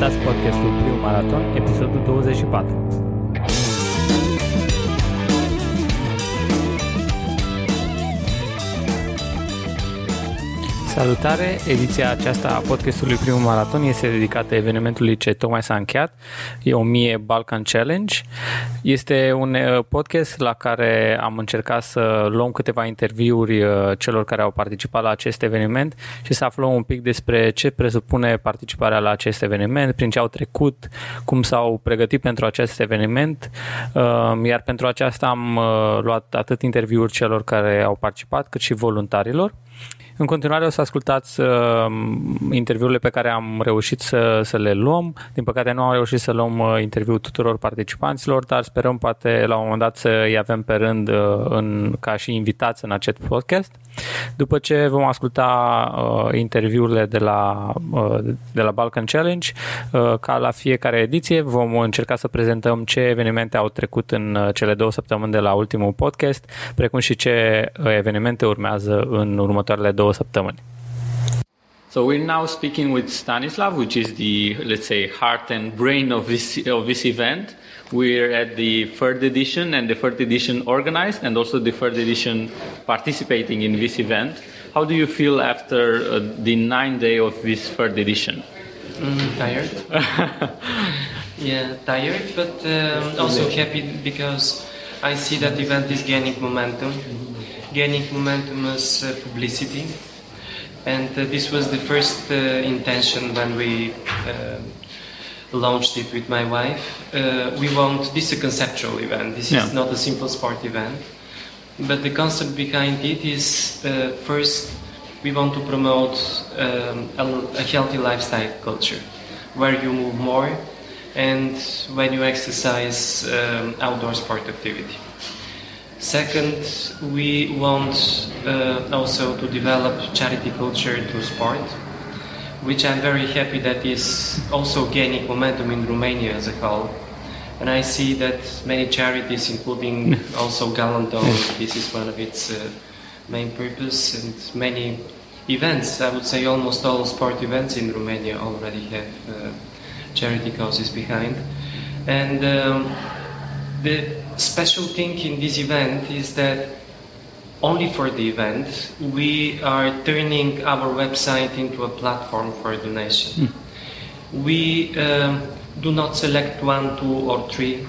Ascultați podcastul Primul Maraton, episodul 24. Salutare! Ediția aceasta a podcastului Primul Maraton este dedicată evenimentului ce tocmai s-a încheiat. E 1000 Balkan Challenge. Este un uh, podcast la care am încercat să luăm câteva interviuri uh, celor care au participat la acest eveniment și să aflăm un pic despre ce presupune participarea la acest eveniment, prin ce au trecut, cum s-au pregătit pentru acest eveniment. Uh, iar pentru aceasta am luat atât interviuri celor care au participat, cât și voluntarilor. În continuare o să ascultați uh, interviurile pe care am reușit să, să le luăm. Din păcate nu am reușit să luăm uh, interviul tuturor participanților, dar sperăm poate la un moment dat să-i avem pe rând uh, în, ca și invitați în acest podcast. După ce vom asculta uh, interviurile de la, uh, de la Balkan Challenge, uh, ca la fiecare ediție vom încerca să prezentăm ce evenimente au trecut în uh, cele două săptămâni de la ultimul podcast, precum și ce uh, evenimente urmează în următoarele două săptămâni. So we're now speaking with Stanislav, which is the, let's say, heart and brain of this, of this event. We're at the third edition and the third edition organized and also the third edition participating in this event. How do you feel after uh, the nine day of this third edition? Mm, tired. yeah, tired, but um, also happy because I see that the event is gaining momentum, gaining momentum as uh, publicity. And uh, this was the first uh, intention when we uh, launched it with my wife. Uh, we want this is a conceptual event. This yeah. is not a simple sport event, but the concept behind it is uh, first we want to promote um, a, a, healthy lifestyle culture, where you move more, and when you exercise um, outdoor sport activity. Second, we want uh, also to develop charity culture to sport which I'm very happy that is also gaining momentum in Romania as a whole. And I see that many charities, including also Galanton, this is one of its uh, main purpose, and many events, I would say almost all sport events in Romania already have uh, charity causes behind. And um, the special thing in this event is that only for the event, we are turning our website into a platform for donation. Mm. We um, do not select one, two, or three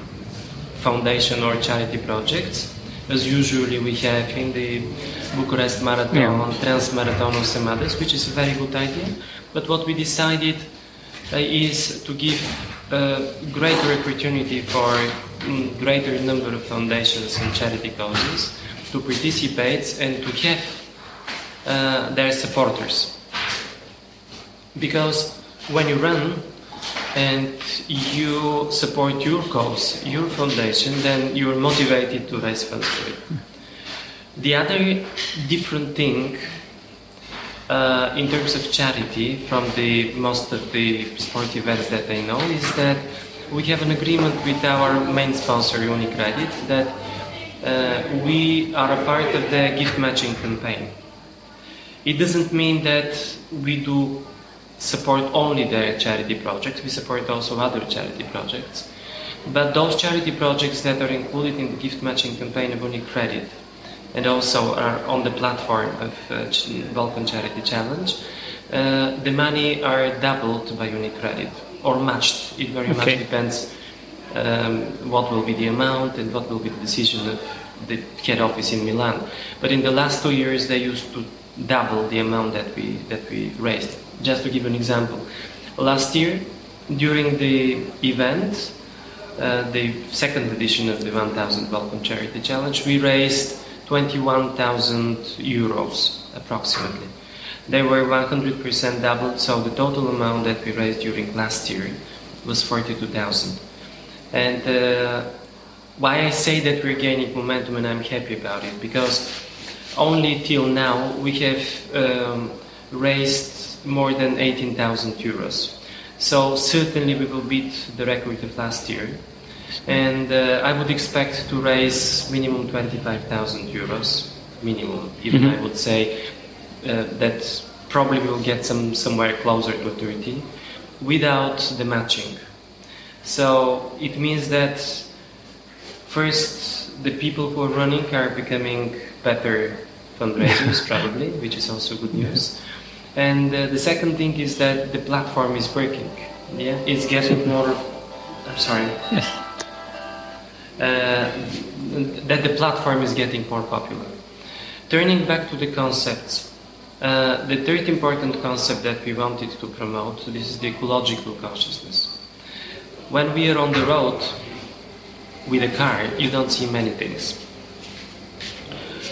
foundation or charity projects, as usually we have in the Bucharest Marathon, yeah. Trans Marathon, or some others, which is a very good idea. But what we decided uh, is to give a greater opportunity for um, greater number of foundations and charity causes to participate and to have uh, their supporters. Because when you run and you support your cause, your foundation, then you're motivated to raise funds for it. The other different thing uh, in terms of charity from the most of the sport events that I know is that we have an agreement with our main sponsor Unicredit that uh, we are a part of the gift matching campaign. It doesn't mean that we do support only the charity projects, we support also other charity projects. But those charity projects that are included in the gift matching campaign of UniCredit and also are on the platform of uh, Balkan Charity Challenge, uh, the money are doubled by UniCredit or matched. It very okay. much depends um, what will be the amount and what will be the decision of the head office in Milan. But in the last two years, they used to double the amount that we that we raised. Just to give an example, last year during the event, uh, the second edition of the 1000 Welcome Charity Challenge, we raised 21,000 euros approximately. They were 100% doubled, so the total amount that we raised during last year was 42,000. And uh, why I say that we're gaining momentum and I'm happy about it because only till now we have um, raised more than 18,000 euros. So certainly we will beat the record of last year. And uh, I would expect to raise minimum 25,000 euros, minimum. Even mm-hmm. I would say uh, that probably we'll get some somewhere closer to 30. without the matching. So it means that first the people who are running are becoming better fundraisers probably, which is also good news. And uh, the second thing is that the platform is working. Yeah, it's getting more. I'm sorry. Yes. Uh, that the platform is getting more popular. Turning back to the concepts, uh, the third important concept that we wanted to promote this is the ecological consciousness. When we are on the road with a car, you don't see many things.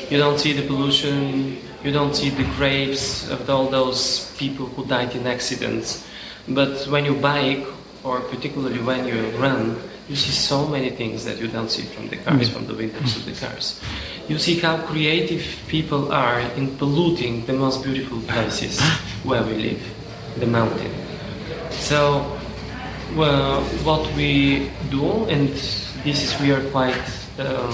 You don't see the pollution, you don't see the graves of all those people who died in accidents. But when you bike, or particularly when you run, you see so many things that you don't see from the cars, mm. from the windows of the cars. You see how creative people are in polluting the most beautiful places where we live, the mountain. So, well, what we do, and this is we are quite um,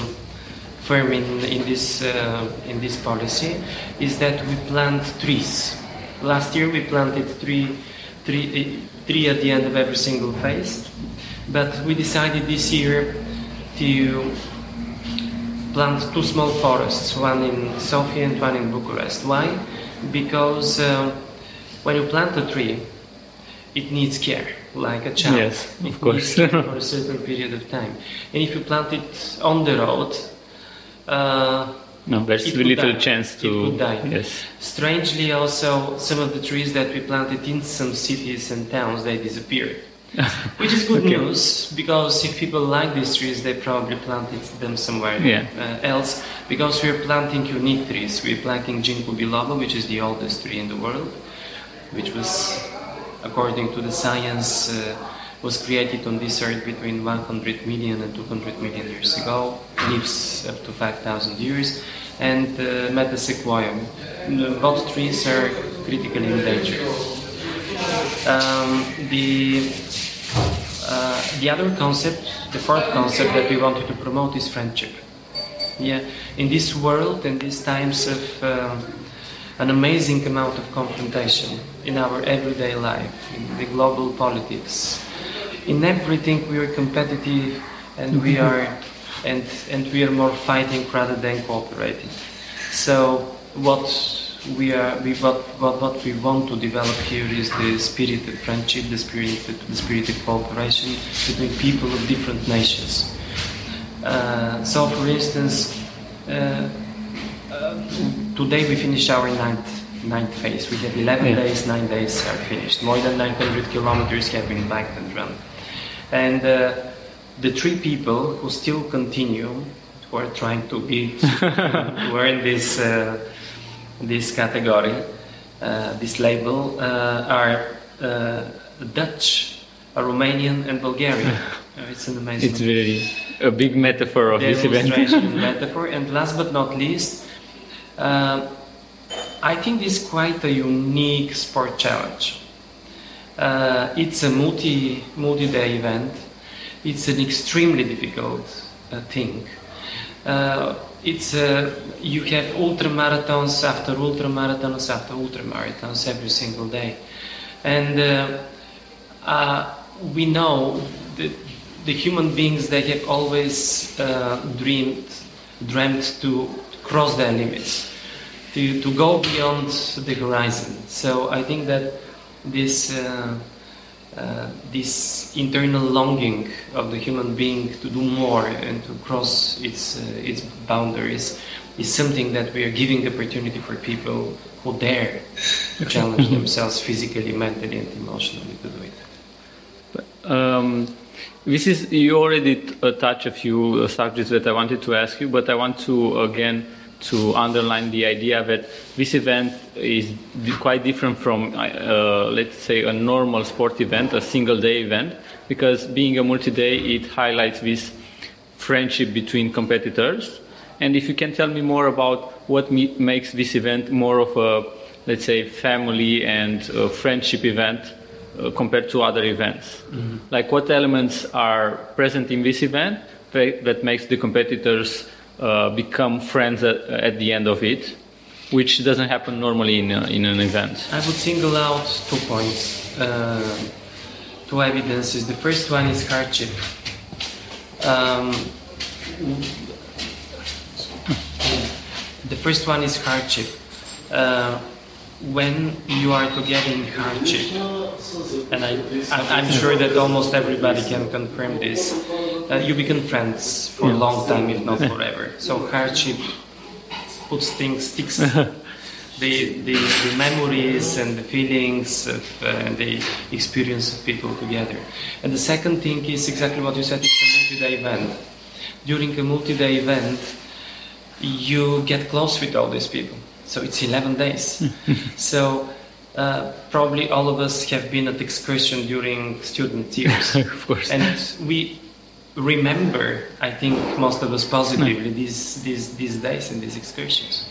firm in, in this uh, in this policy, is that we plant trees. Last year we planted three, three, three at the end of every single phase, but we decided this year to plant two small forests, one in Sofia and one in Bucharest. Why? Because uh, when you plant a tree, it needs care, like a child. Yes, of course. for a certain period of time. And if you plant it on the road, uh, No, there's little die. chance It to. die. Yes. Strangely, also, some of the trees that we planted in some cities and towns, they disappeared. Which is good Okay. news, because if people like these trees, they probably planted them somewhere Yeah. uh, else. Because we're planting unique trees. We're planting Ginkgo biloba, which is the oldest tree in the world, which was, according to the science, uh, was created on this earth between 100 million and 200 million years ago, lives up to 5,000 years, and uh, Metasequoia. Uh, Both trees are critically endangered. Um, the uh, the other concept, the fourth concept that we wanted to promote is friendship. Yeah, in this world, in these times of um, an amazing amount of confrontation in our everyday life, in the global politics, in everything we are competitive and we are and and we are more fighting rather than cooperating. So what we are we what, what what we want to develop here is the spirit of friendship, the spirit the spirit of cooperation between people of different nations. Uh, so, for instance, uh, uh, today we finish our ninth ninth phase. We have 11 Yeah. days, nine days are finished. More than 900 kilometers have been biked and run. And uh, the three people who still continue, who are trying to be, who are in this uh, this category, uh, this label, uh, are uh, Dutch, a Romanian, and Bulgarian. Uh, it's an amazing It's really a big metaphor of this event. metaphor. And last but not least, uh, I think this is quite a unique sport challenge. Uh, it's a multi multi day event. It's an extremely difficult uh, thing. Uh, it's uh, you have ultra marathons after ultra marathons after ultra marathons every single day, and uh, uh, we know that the human beings they have always dreamed dreamt to cross their limits to, to go beyond the horizon. So i think that this uh, uh, this internal longing of the human being to do more and to cross its uh, its boundaries is something that we are giving opportunity for people who dare challenge themselves physically mentally and emotionally to do it. Um, this is you already uh, touched a few uh, subjects that I wanted to ask you, but I want to again to underline the idea that this event is quite different from, uh, let's say, a normal sport event, a single day event, because being a multi-day, it highlights this friendship between competitors. And if you can tell me more about what me- makes this event more of a, let's say, family and uh, friendship event uh, compared to other events. Like what elements are present in this event that, that makes the competitors uh, become friends at, at the end of it, which doesn't happen normally in, a, in an event. I would single out two points. Uh, two evidences. The first one is hardship. Um, the first one is hardship. Uh, when you are together in hardship, and I, I, am sure that almost everybody can confirm this, uh, you become friends for a long time, if not forever. So hardship puts things, sticks the, the, the, memories and the feelings of uh, the experience of people together. And the second thing is exactly what you said, it's a multi-day event. During a multi-day event, you get close with all these people so it's 11 days. so uh, probably all of us have been at excursion during student years. of course. And we remember, I think, most of us positively these, these, these days and these excursions.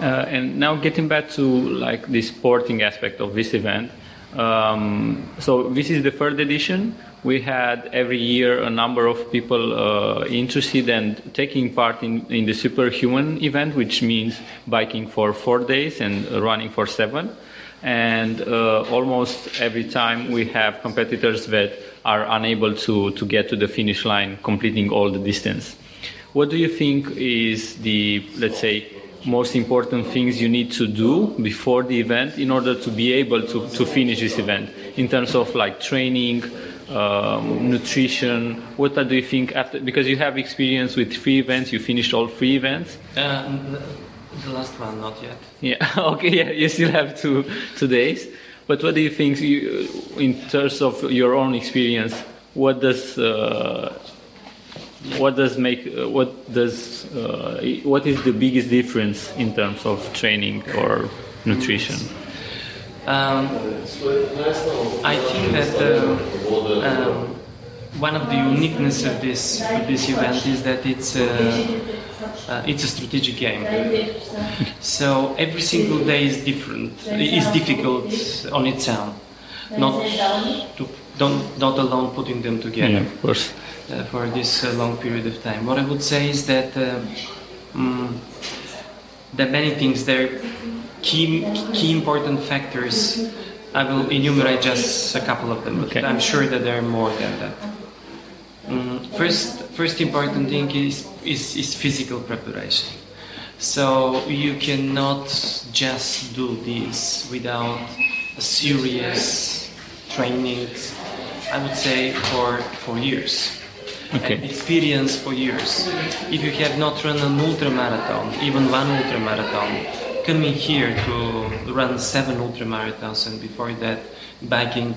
Uh, and now getting back to like the sporting aspect of this event. Um, so this is the third edition we had every year a number of people uh, interested and taking part in, in the superhuman event, which means biking for four days and running for seven. And uh, almost every time we have competitors that are unable to, to get to the finish line, completing all the distance. What do you think is the, let's say, most important things you need to do before the event in order to be able to, to finish this event in terms of like training, um, nutrition? What do you think after? Because you have experience with three events, you finished all three events. Uh, the last one, not yet. Yeah. okay. Yeah. You still have two two days. But what do you think, you, in terms of your own experience? What does uh, what does make uh, what does uh, what is the biggest difference in terms of training or nutrition? Um, I think that uh, um, one of the uniqueness of this of this event is that it's a, uh, it's a strategic game. So every single day is different. Is difficult on its own. Not to, don't not alone putting them together. Yeah, of course. Uh, for this uh, long period of time. What I would say is that um, there are many things there key, key important factors. I will enumerate just a couple of them, but okay. I'm sure that there are more than that. Um, first, first important thing is, is, is physical preparation. So you cannot just do this without a serious training, I would say, for, for years. Okay. And experience for years. If you have not run an ultra marathon, even one ultra marathon, coming here to run seven ultra marathons and before that biking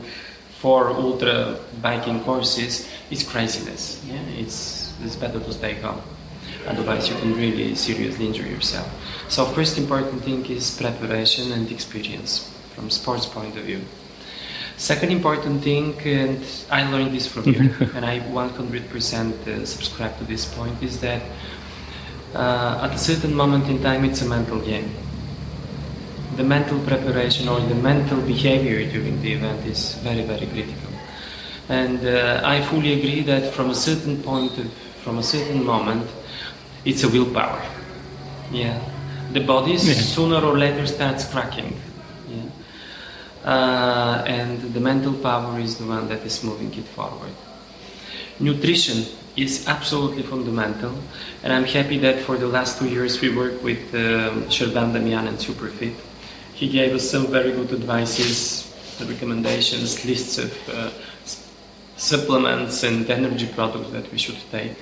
four ultra biking courses is craziness. Yeah, it's it's better to stay home. Otherwise, you can really seriously injure yourself. So, first important thing is preparation and experience from sports point of view. Second important thing, and I learned this from you, and I 100% uh, subscribe to this point, is that uh, at a certain moment in time, it's a mental game the mental preparation or the mental behavior during the event is very, very critical. And uh, I fully agree that from a certain point, of, from a certain moment, it's a willpower. Yeah, the body yeah. sooner or later starts cracking. Yeah, uh, and the mental power is the one that is moving it forward. Nutrition is absolutely fundamental, and I'm happy that for the last two years we work with um, Sherban Damian and Superfit he gave us some very good advices, recommendations, lists of uh, supplements and energy products that we should take.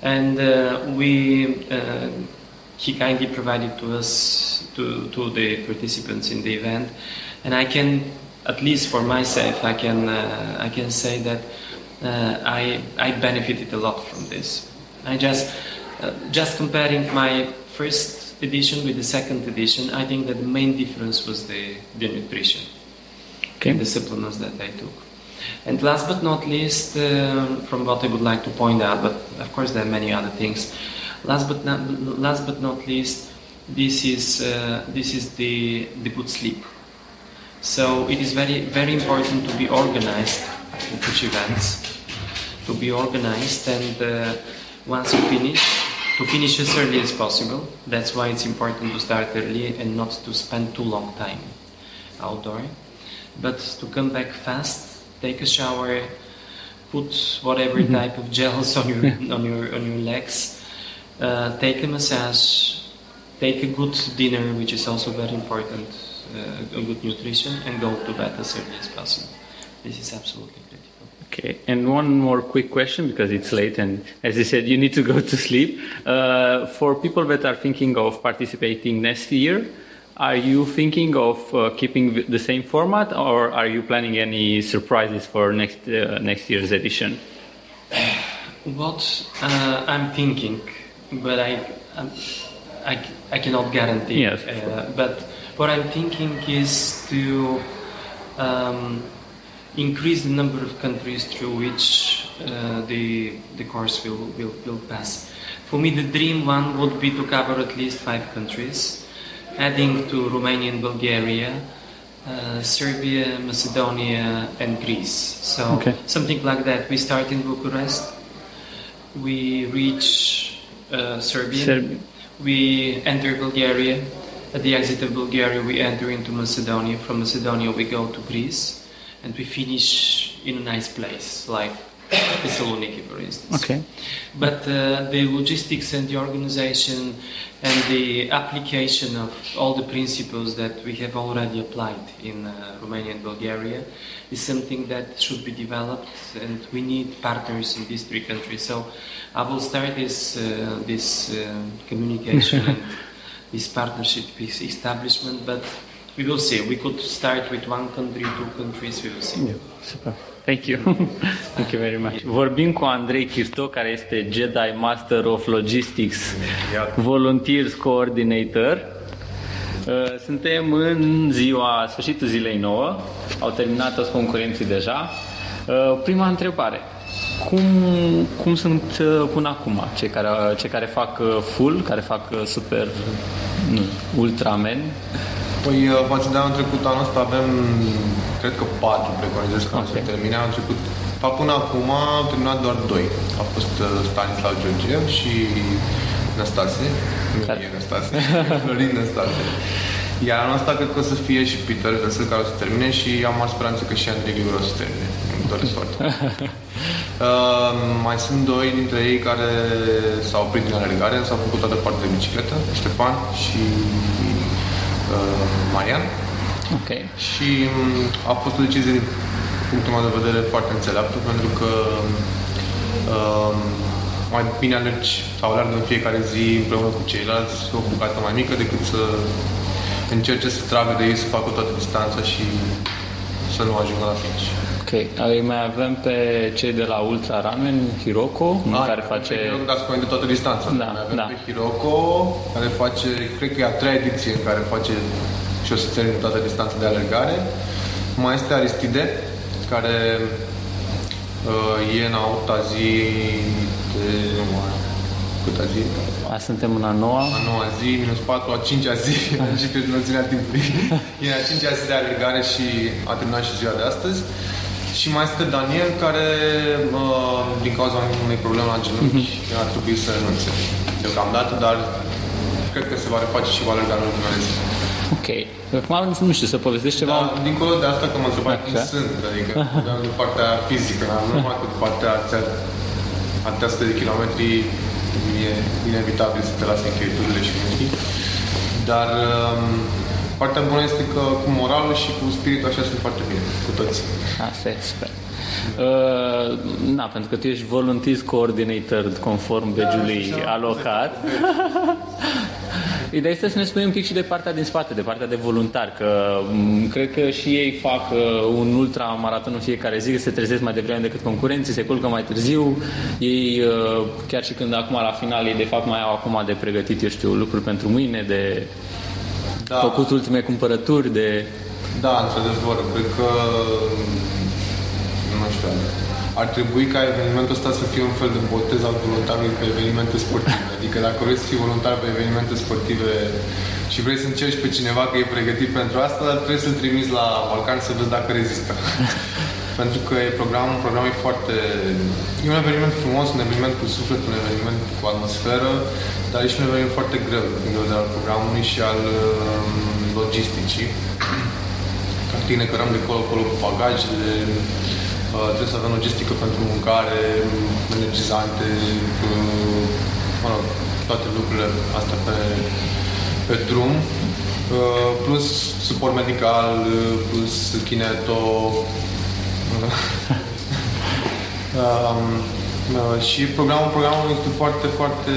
And uh, we, uh, he kindly provided to us, to, to the participants in the event. And I can, at least for myself, I can, uh, I can say that uh, I, I benefited a lot from this. I just, uh, just comparing my first edition with the second edition, I think that the main difference was the, the nutrition okay. the supplements that I took. And last but not least, uh, from what I would like to point out, but of course there are many other things. Last but not, last but not least, this is uh, this is the the good sleep. So it is very very important to be organized in such events, to be organized, and uh, once you finish, to finish as early as possible. That's why it's important to start early and not to spend too long time outdoor. But to come back fast take a shower, put whatever mm-hmm. type of gels on your on your on your legs, uh, take a massage, take a good dinner, which is also very important, uh, a good nutrition, and go to bed as early as possible. This is absolutely. Okay, and one more quick question because it's late, and as you said, you need to go to sleep. Uh, for people that are thinking of participating next year, are you thinking of uh, keeping the same format, or are you planning any surprises for next uh, next year's edition? What uh, I'm thinking, but I, I, I cannot guarantee. Yes. Uh, but what I'm thinking is to. Um, increase the number of countries through which uh, the, the course will, will, will pass. For me, the dream one would be to cover at least five countries, adding to Romania and Bulgaria, uh, Serbia, Macedonia, and Greece. So okay. something like that. We start in Bucharest, we reach uh, Serbia, Serbia, we enter Bulgaria. At the exit of Bulgaria, we enter into Macedonia. From Macedonia, we go to Greece and we finish in a nice place like Thessaloniki, for instance. Okay. But uh, the logistics and the organization and the application of all the principles that we have already applied in uh, Romania and Bulgaria is something that should be developed, and we need partners in these three countries. So I will start this uh, this uh, communication and this partnership, this establishment, but we will see. We could start with one country, two countries, we will see. Yeah, super. Thank you. Thank you very much. Vorbim cu Andrei Chirto, care este Jedi Master of Logistics, Volunteers Coordinator. Uh, suntem în ziua, sfârșitul zilei nouă, au terminat toți concurenții deja. Uh, prima întrebare, cum, cum sunt uh, până acum cei care, cei care fac full, care fac super, nu, ultramen? Păi față de anul trecut, anul ăsta avem, cred că patru preconizări care okay. se termine. Anul trecut, până acum au terminat doar doi. A fost uh, Stanislav Georgiev și Năstase, nu e Năstase, Florin Năstase. Iar anul ăsta cred că o să fie și Peter Vesel care o să termine și am mare speranță că și Andrei Grigor o să termine. Îmi doresc foarte uh, mai sunt doi dintre ei care s-au oprit din alergare, s-au făcut toată partea de bicicletă, Ștefan și uh, Marian. Ok. Și um, a fost o decizie din punctul meu de vedere foarte înțeleaptă pentru că uh, mai bine alergi sau alergă în fiecare zi împreună cu ceilalți o bucată mai mică decât să încerce să tragă de ei să facă toată distanța și să nu ajungă la finish. Ok, îi mai avem pe cei de la Ultra Ramen, Hiroko, A, ah, care face... Hiroko, dați de toată distanța. Da, mai avem da. pe Hiroko, care face, cred că e a treia ediție în care face și o să termine toată distanța de alergare. Mai este Aristide, care uh, e în a opta zi de... Nu mai câta zi? A, suntem în a noua. A noua zi, minus 4, a cincea zi, și pe noțiunea timpului. E a cincea zi de alergare și a terminat și ziua de astăzi. Și mai este Daniel, care, uh, din cauza unei probleme la genunchi, mm-hmm. a trebuit să renunțe deocamdată, dar cred că se va reface și va alerga în ultimele zi. Ok. Acum nu știu, să povestești ceva? Da, dincolo de asta că mă întrebai cum sunt, adică de partea fizică, nu numai cu partea atâtea de kilometri e inevitabil să te lase încheieturile și mușchii. Dar um, partea bună este că cu moralul și cu spiritul așa sunt foarte bine, cu toți. Asta e super. Uh, na, pentru că tu ești volunteer coordinator conform badge-ului alocat. Ideea este să ne spui un pic și de partea din spate, de partea de voluntar, că m- mm, cred că și ei fac uh, un ultramaraton în fiecare zi, se trezesc mai devreme decât concurenții, se culcă mai târziu, ei uh, chiar și când acum la final ei de fapt mai au acum de pregătit, eu știu, lucruri pentru mâine, de da. făcut ultime cumpărături, de... Da, într-adevăr, cred că nu știu, ar trebui ca evenimentul ăsta să fie un fel de botez al voluntarului pe evenimente sportive. Adică dacă vrei să fii voluntar pe evenimente sportive și vrei să încerci pe cineva că e pregătit pentru asta, trebuie să-l trimiți la Balcan să vezi dacă rezistă. pentru că e program, un program e foarte... E un eveniment frumos, un eveniment cu suflet, un eveniment cu atmosferă, dar e și un eveniment foarte greu din punct de vedere al programului și al um, logisticii. Ca tine cărăm de colo-colo cu bagajele, Uh, trebuie să avem logistică pentru mâncare, energizante, uh, mă rog, toate lucrurile astea pe, pe drum. Uh, plus suport medical, uh, plus kineto. Um, uh, și programul, programul este foarte, foarte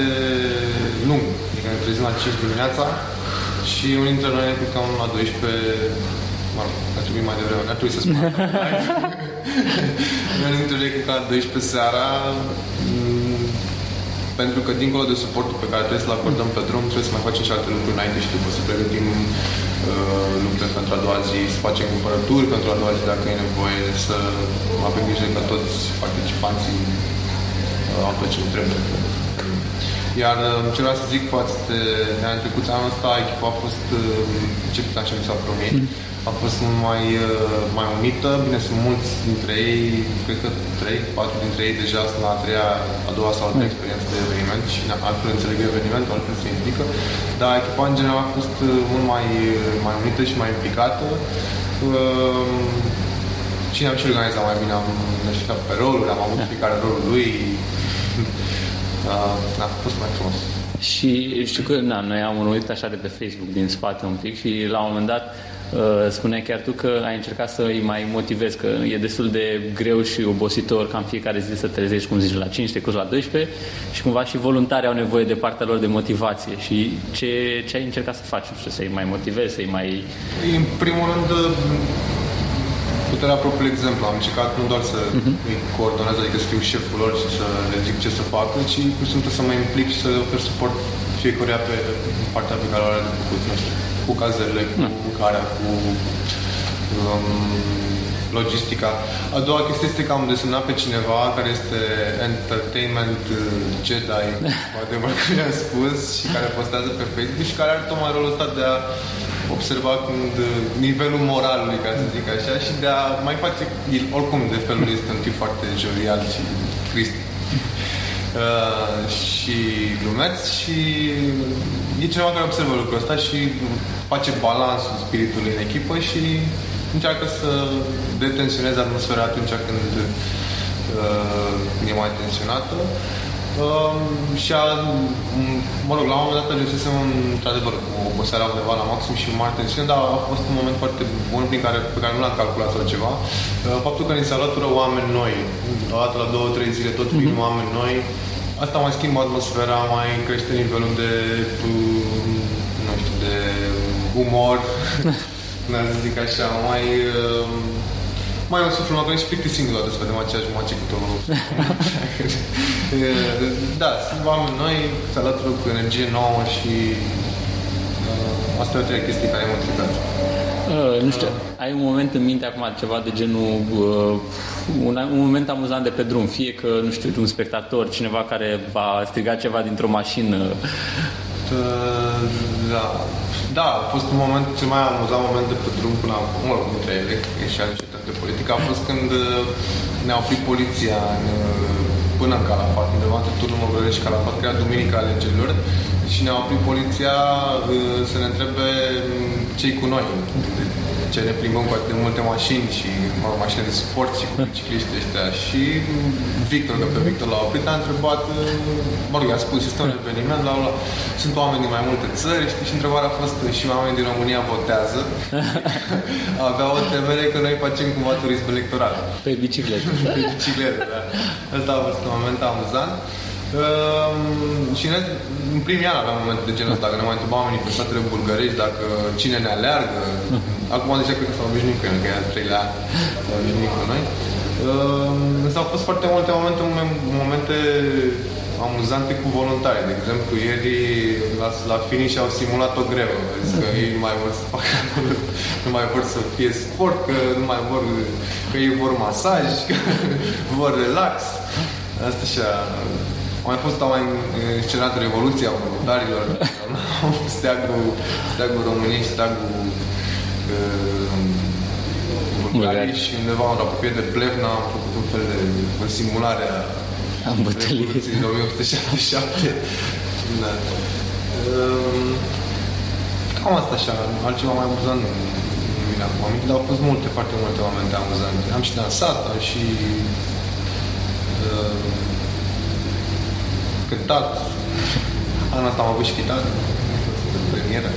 lung. Adică ne trezim la 5 dimineața și unii dintre noi ne plecăm la 12 mă rog, ar trebui mai devreme, ar trebui să spun Unii dintre noi cred că la 12 seara mm, pentru că dincolo de suportul pe care trebuie să-l acordăm pe drum, trebuie să mai facem și alte lucruri înainte și după, să pregătim uh, lucruri pentru a doua zi, să facem cumpărături pentru a doua zi dacă e nevoie, să avem grijă că toți participanții uh, au tot ce trebuie. Iar uh, ce vreau să zic față de anul trecut, anul ăsta echipa a fost, uh, ce puteam ce mi s-a promis, mm. A fost mult mai, uh, mai unită. Bine, sunt mulți dintre ei, cred că 3, 4 dintre ei deja sunt la a treia, a doua sau a treia experiență de eveniment și altfel înțeleg evenimentul, altfel se implică. Dar echipa în general a fost mult mai, mai unită și mai implicată. Cine am și organizat mai bine, am știu, pe roluri, am avut fiecare rolul lui, uh, a fost mai frumos. Și știu că na, noi am urmărit așa de pe Facebook din spate un pic și la un moment dat uh, spuneai chiar tu că ai încercat să îi mai motivezi, că e destul de greu și obositor ca în fiecare zi să trezești, cum zici, la 5, te la 12 și cumva și voluntarii au nevoie de partea lor de motivație și ce, ce ai încercat să faci, nu știu, să-i mai motivezi, să-i mai... În primul rând, puterea propriului exemplu. Am încercat nu doar să uh-huh. îi coordonez, adică să fiu șeful lor și să le zic ce să facă, ci pur și simplu să mă implic și să le ofer suport fiecăruia pe partea pe care o are de făcut, nu știu, cu cazările, cu uh-huh. mâncarea, cu um, logistica. A doua chestie este că am desemnat pe cineva care este entertainment uh, Jedi, poate că i-am spus, și care postează pe Facebook și care are tocmai rolul ăsta de a observa când uh, nivelul moralului, ca să zic așa, și de a mai face, el, oricum de felul este un tip foarte jovial și crist. Uh, și glumeț și e cineva care observă lucrul ăsta și face balansul spiritului în echipă și încearcă să detensioneze atmosfera atunci când uh, e mai tensionată. Uh, și a, mă rog, la un moment dat ajunsesem într-adevăr cu oboseala undeva la maxim și mare tensiune, dar a fost un moment foarte bun prin care, pe care nu l-am calculat sau ceva. Uh, faptul că ni se alătură oameni noi, o dată la două, trei zile tot vin mm-hmm. oameni noi, asta mai schimbă atmosfera, mai crește nivelul de, uh, nu știu, de umor, să zic așa, mai uh, mai am suflu, am și plictisim toată să vedem aceeași moace cu tot Da, sunt oameni noi, se alătură cu energie nouă și uh, asta e o treia chestie care m-a trigat. Uh, nu știu, ai un moment în minte acum ceva de genul uh, un, un moment amuzant de pe drum, fie că, nu știu, un spectator, cineva care va striga ceva dintr-o mașină. Uh, da, da, a fost un moment, cel mai amuzant moment de pe drum până acum, mă rog, dintre ele, și ale de politică, a fost când uh, ne-a oprit poliția în, uh, până în Calafat, undeva între turnul Măgărești și Calafat, că era duminica alegerilor, și ne-a oprit poliția uh, să ne întrebe mm, cei cu noi ce ne plimbăm cu atât de multe mașini și mă, mașini de sport și cu bicicliști ăștia. Și Victor, că pe Victor l-a oprit, a întrebat, mă rog, a spus, este un eveniment, la, la, sunt oameni din mai multe țări, știi, și întrebarea a fost și oamenii din România votează. Avea o temere că noi facem cumva turism electoral. Pe bicicletă. pe bicicletă, da. Asta a fost un moment amuzant. Uh, și ne, în primii ani aveam momente de genul ăsta, că ne mai întrebau oamenii pe statele bulgărești dacă cine ne aleargă. Acum deja cred că s-au obișnuit cu el, că e al treilea an, s-au obișnuit cu noi. Uh, însă au fost foarte multe momente, momente amuzante cu voluntari. De exemplu, ieri la, la finish au simulat o grevă. Că ei nu mai vor să facă, nu mai vor să fie sport, că nu mai vor, că ei vor masaj, că vor relax. Asta așa, a mai fost mai scenat Revoluția voluntarilor, steagul, steagul României și steagul uh, Bulgariei și undeva în apropiere de Plevna am făcut un fel de în simulare a Revoluției 1877. da. Um, cam asta așa, altceva mai amuzant nu vine acum aminte, dar au fost multe, foarte multe momente amuzante. Am și dansat, am și uh, cântat. Anul asta am avut și chitară, premieră.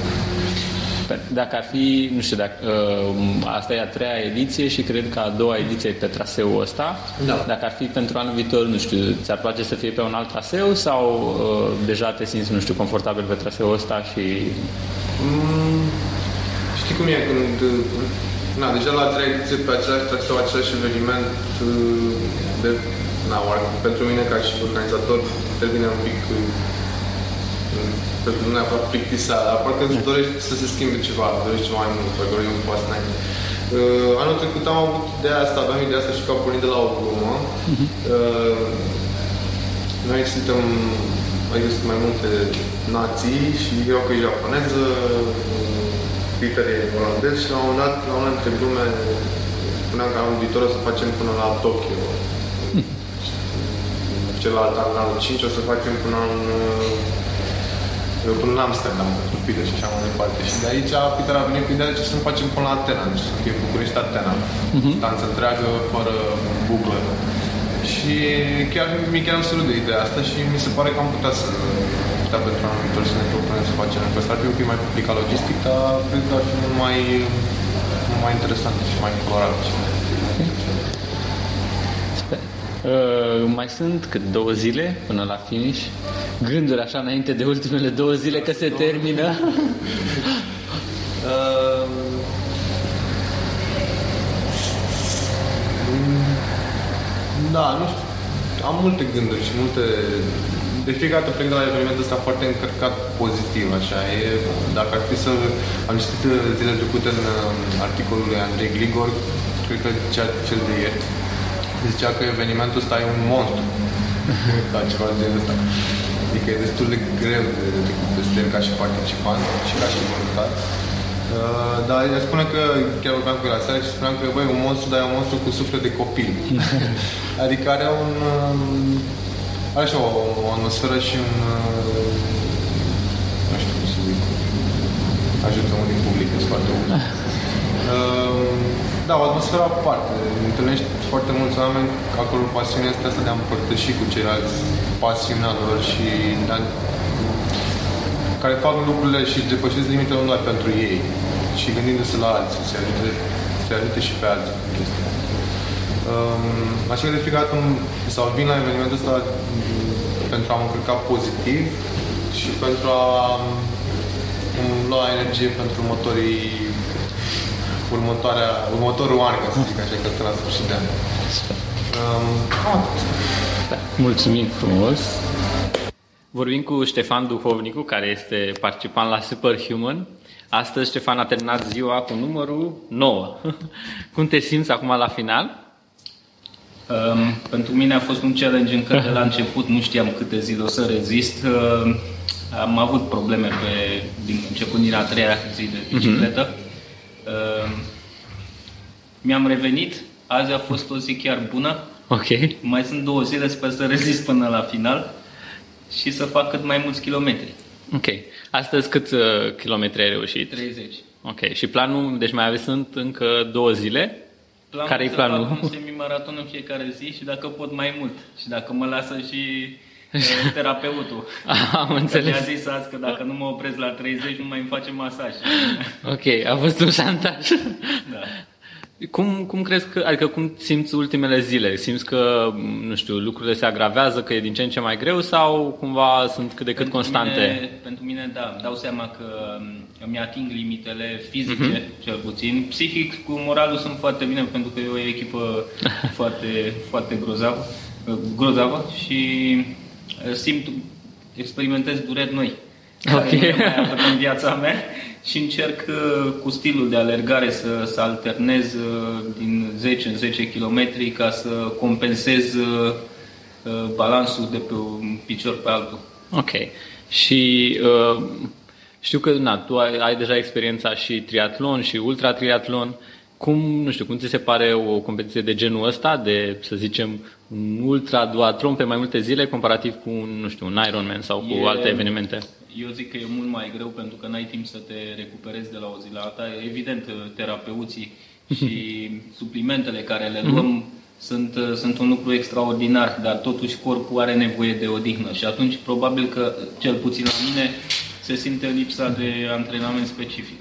Dacă ar fi, nu știu, dacă, uh, asta e a treia ediție și cred că a doua ediție pe traseul ăsta. Da. Dacă ar fi pentru anul viitor, nu știu, ți-ar place să fie pe un alt traseu sau uh, deja te simți, nu știu, confortabil pe traseul ăsta și... Mm, știi cum e când... Na, deja la a treia ediție pe același traseu, același eveniment uh, de... Na, oare, pentru mine ca și organizator devine un pic pentru nu neapărat plictisea, dar parcă îți dorești să se schimbe ceva, dorești ceva mai mult, parcă e un pas înainte. Uh, anul trecut am avut ideea asta, aveam ideea asta și că a pornit de la o glumă. Uh, noi suntem, adică sunt mai multe nații și eu că e japoneză, Peter e olandez și la un moment dat, la una dintre glume, spuneam că am viitor o să facem până la Tokyo. Celălalt an, anul 5, o să facem până în eu până la Amsterdam, pentru Peter și așa mai departe. Și de aici Peter a venit cu ideea de ce să nu facem până la Atena, deci să fie București-Atena. Uh-huh. Stanță întreagă, fără buclă. Și chiar mi chiar am sărut de ideea asta și mi se pare că am putea să putea pentru anul viitor să ne propunem să facem. Că asta ar fi un pic mai complicat logistic, dar cred că ar fi mult mai, mult mai interesant și mai colorat. Uh, mai sunt cât două zile până la finish. Gânduri așa înainte de ultimele două zile că se termină. uh, da, nu știu. Am multe gânduri și multe... De fiecare dată plec de la evenimentul ăsta foarte încărcat pozitiv, așa. E, dacă ar fi să... Am citit zilele trecute în uh, articolul lui Andrei Gligor, cred că cel de ieri, zicea că evenimentul ăsta e un monstru. da, ceva de genul ăsta. Adică e destul de greu de, de, de, de ca și participant și ca și voluntar. Uh, dar el spune că, chiar vorbeam cu el la seara și spuneam că, băi, un monstru, dar e un monstru cu suflet de copil. adică are un... Uh, are așa o, o atmosferă și un... Uh, nu știu cum să zic. Ajută unul din public, sunt foarte mult. Uh, da, o atmosferă aparte. Întâlnești foarte mulți oameni acolo pasiunea asta, asta de a împărtăși cu ceilalți pasiunea lor și de a, care fac lucrurile și depășesc limitele nu doar pentru ei, și gândindu-se la alții, se ajute, se ajute și pe alții cu chestia um, Așa că de fiecare dată sau vin la evenimentul ăsta pentru a mă încărca pozitiv și pentru a îmi lua energie pentru următorii următoarea, următorul an, ca să zic așa, că la sfârșit de an. Um, da, mulțumim frumos! Vorbim cu Ștefan Duhovnicu, care este participant la Superhuman. Astăzi Ștefan a terminat ziua cu numărul 9. Cum te simți acum la final? Um, pentru mine a fost un challenge încă de la început, nu știam câte zile o să rezist. Uh, am avut probleme pe, din început din a treia zi de bicicletă. Uh-huh. Uh, mi-am revenit, azi a fost o zi chiar bună. Ok. Mai sunt două zile, sper să rezist până la final și să fac cât mai mulți kilometri. Ok. Astăzi cât uh, kilometri ai reușit? 30. Ok. Și planul, deci mai aveți sunt încă două zile? Planul Care e planul? Fac un semi-maraton în fiecare zi și dacă pot mai mult. Și dacă mă lasă și terapeutul. Am înțeles. Mi-a zis azi că dacă nu mă opresc la 30, nu mai îmi face masaj. Ok, a fost un șantaj. Da. Cum, cum crezi că, adică cum simți ultimele zile? Simți că, nu știu, lucrurile se agravează, că e din ce în ce mai greu sau cumva sunt cât de cât pentru constante? Mine, pentru mine, da, dau seama că îmi ating limitele fizice, uh-huh. cel puțin. Psihic, cu moralul sunt foarte bine, pentru că e o echipă foarte, foarte grozavă, grozavă și simt, experimentez dureri noi. Okay. Care mai avut în viața mea și încerc uh, cu stilul de alergare să, să alternez uh, din 10 în 10 km ca să compensez uh, balansul de pe un picior pe altul. Ok. Și uh, știu că na, tu ai, ai deja experiența și triatlon și ultra triatlon. Cum, nu știu, cum ți se pare o competiție de genul ăsta, de, să zicem, un ultra duatron pe mai multe zile, comparativ cu un, nu știu, un Ironman sau cu e, alte evenimente? Eu zic că e mult mai greu pentru că n-ai timp să te recuperezi de la o zi la alta. Evident, terapeuții și suplimentele care le luăm sunt, sunt un lucru extraordinar, dar totuși corpul are nevoie de odihnă și atunci probabil că, cel puțin la mine, se simte lipsa de antrenament specific.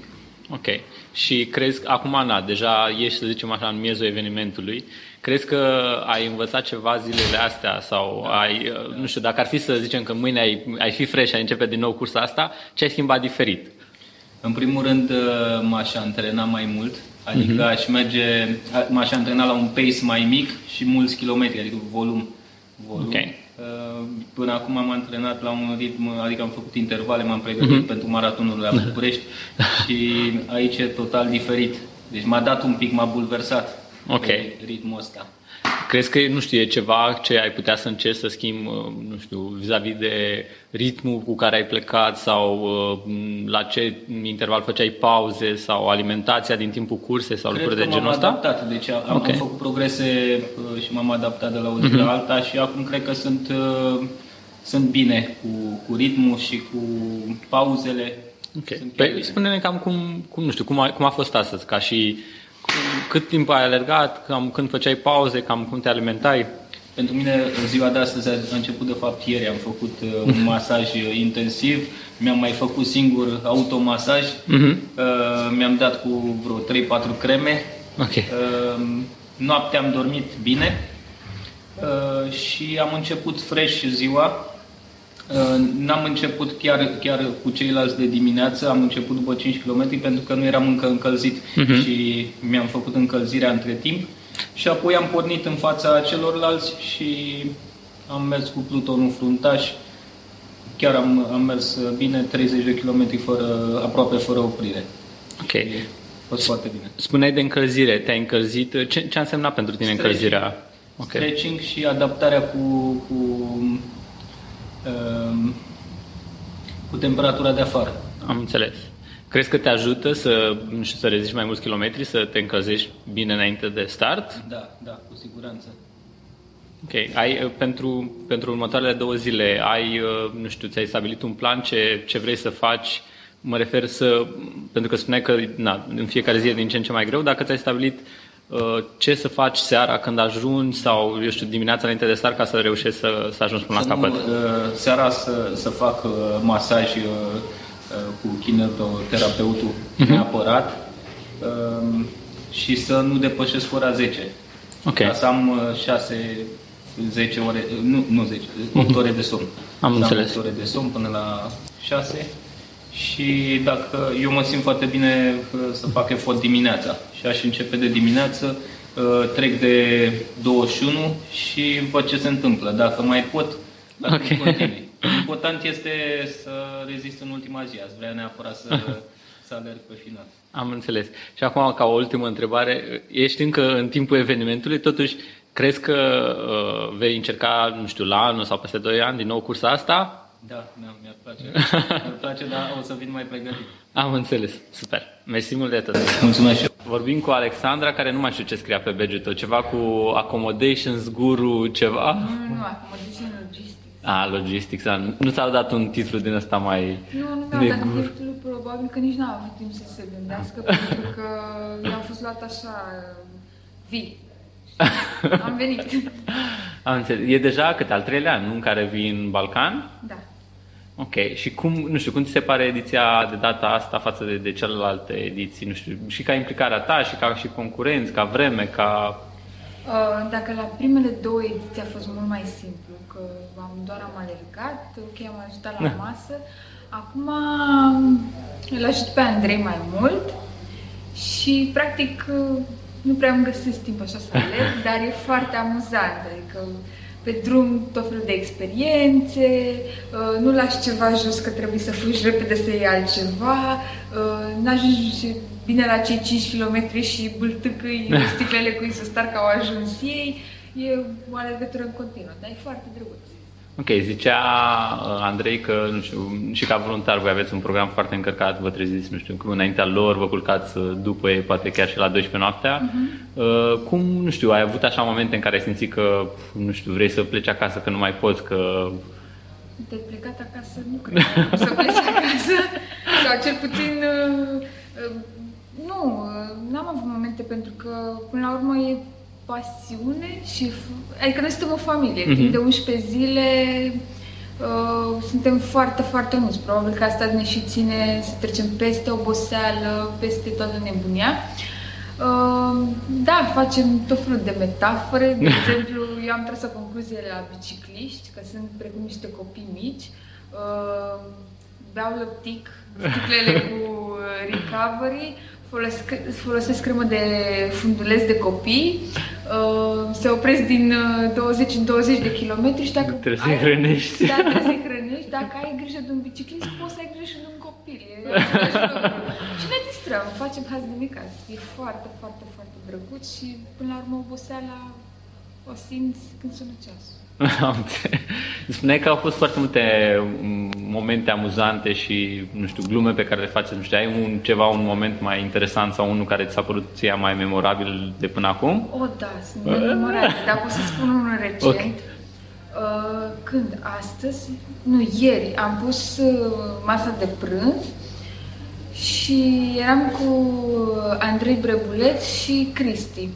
Ok. Și crezi, acum, na, deja ești, să zicem așa, în miezul evenimentului, crezi că ai învățat ceva zilele astea sau ai, nu știu, dacă ar fi să zicem că mâine ai, ai fi fresh, ai începe din nou cursa asta, ce ai schimbat diferit? În primul rând m-aș antrena mai mult, adică uh-huh. aș merge, m-aș antrena la un pace mai mic și mulți kilometri, adică volum. volum. Okay. Până acum am antrenat la un ritm, adică am făcut intervale, m-am pregătit uh-huh. pentru maratonul la București și aici e total diferit. Deci m-a dat un pic, m-a bulversat okay. ritmul ăsta. Crezi că, nu știu, e ceva ce ai putea să încerci să schimbi, uh, nu știu, vis-a-vis de ritmul cu care ai plecat sau uh, la ce interval făceai pauze sau alimentația din timpul cursei sau Cred lucruri de genul ăsta? adaptat, deci am okay. făcut progrese uh, și m-am adaptat de la o zi uh-huh. la alta și acum cred că sunt, sunt bine cu, cu ritmul și cu pauzele. Okay. Păi, spune-ne cam cum, cum, nu știu, cum a, cum a fost astăzi, ca și cât timp ai alergat, cam când făceai pauze, cam cum te alimentai? Pentru mine ziua de astăzi a început de fapt ieri, am făcut uh, un masaj uh, intensiv, mi-am mai făcut singur automasaj, uh-huh. uh, mi-am dat cu vreo 3-4 creme, okay. uh, noaptea am dormit bine. Uh, și am început fresh ziua, Uh, n-am început chiar, chiar cu ceilalți de dimineață, am început după 5 km pentru că nu eram încă încălzit uh-huh. și mi-am făcut încălzirea între timp și apoi am pornit în fața celorlalți și am mers cu plutonul fruntaș. Chiar am, am mers bine, 30 de km fără, aproape fără oprire. Ok. A fost foarte bine. Spuneai de încălzire, te-ai încălzit. Ce, ce a însemnat pentru tine Stretching. încălzirea? Okay. Stretching și adaptarea cu, cu Ehm, cu temperatura de afară. Am înțeles. Crezi că te ajută să, nu știu, să reziști mai mulți kilometri, să te încălzești bine înainte de start? Da, da, cu siguranță. Ok. Ai, uh, pentru, pentru următoarele două zile, ai, uh, nu știu, ți-ai stabilit un plan ce, ce vrei să faci? Mă refer să, pentru că spuneai că na, în fiecare zi e din ce în ce mai greu, dacă ți-ai stabilit Uh, ce să faci seara când ajungi sau, eu știu, dimineața înainte de start ca să reușești să, să ajungi până să la capăt? Nu, uh, seara să, să fac uh, masaj cu kinetoterapeutul uh-huh. neapărat um, și să nu depășesc ora 10. Okay. Ca să am 6 10 ore, nu, nu 10, 8 uh-huh. ore de somn. Am înțeles. 8 ore de somn până la 6 și dacă eu mă simt foarte bine să fac efort dimineața și aș începe de dimineață, uh, trec de 21 și văd ce se întâmplă. Dacă mai pot, dacă okay. continui. Important este să rezist în ultima zi. Aș vrea neapărat să, să alerg pe final. Am înțeles. Și acum, ca o ultimă întrebare, ești încă în timpul evenimentului, totuși crezi că uh, vei încerca, nu știu, la anul sau peste 2 ani din nou cursa asta? Da, da, mi-ar place. mi-ar place, dar o să vin mai pregătit. Am înțeles. Super. Mersi mult de tot. Mulțumesc și eu. Vorbim cu Alexandra, care nu mai știu ce scria pe badge ceva cu accommodations guru, ceva? Nu, nu, accommodation logistics. Ah, logistics, da. Nu ți-au dat un titlu din ăsta mai Nu, nu mi-au dat titlul, probabil că nici n-au avut timp să se gândească, pentru că eu am fost luat așa, vii. Am venit. Am înțeles. E deja câte al treilea an, nu, în care vii în Balcan? Da. Ok. Și cum, nu știu, cum ți se pare ediția de data asta față de, de celelalte ediții? Nu știu, și ca implicarea ta, și ca și concurenți, ca vreme, ca... Uh, dacă la primele două ediții a fost mult mai simplu, că am, doar am alergat, ok, am ajutat la da. masă, acum îl ajut pe Andrei mai mult și, practic, nu prea îmi găsesc timp așa să alerg, dar e foarte amuzant, adică pe drum tot felul de experiențe, uh, nu lași ceva jos că trebuie să fugi repede să iei altceva, uh, n-ajungi bine la cei 5 km și bâltâcâi sticlele cu isostar că au ajuns ei, e o alergătură în continuu, dar e foarte drăguț. Ok, zicea uh, Andrei că, nu știu, și ca voluntar voi aveți un program foarte încărcat, vă treziți, nu știu, înaintea lor, vă culcați uh, după ei, poate chiar și la 12 noaptea. Uh-huh. Cum, nu știu, ai avut așa momente în care ai simțit că, nu știu, vrei să pleci acasă, că nu mai poți, că te-ai plecat acasă? Nu cred că să pleci acasă. Sau cel puțin... Uh, uh, nu, uh, n-am avut momente pentru că, până la urmă, e pasiune și... Adică noi suntem o familie. Mm-hmm. Timp de 11 zile uh, suntem foarte, foarte mulți. Probabil că asta ne și ține să trecem peste oboseală, peste toată nebunia. Uh, da, facem tot felul de metafore. De exemplu, eu am tras o concluzie la bicicliști, că sunt precum niște copii mici. Uh, beau lăptic, sticlele cu uh, recovery, folosesc, folosesc cremă de funduleț de copii, uh, se opresc din 20 în 20 de kilometri și dacă trebuie să-i hrănești. Da, trebuie să-i hrănești. Dacă ai grijă de un biciclist, poți să ai grijă de un copil. E și ne distrăm, facem haz de necaz. E foarte, foarte, foarte drăguț și până la urmă oboseala o simți când sună ceasul. Spuneai că au fost foarte multe mm, momente amuzante și, nu știu, glume pe care le faceți. Nu știu, ai un, ceva, un moment mai interesant sau unul care ți s-a părut ție mai memorabil de până acum? O, da, sunt memorabile, dar pot să spun unul recent. Okay. Uh, când? Astăzi? Nu, ieri am pus uh, masa de prânz și eram cu Andrei Brebuleț și Cristi.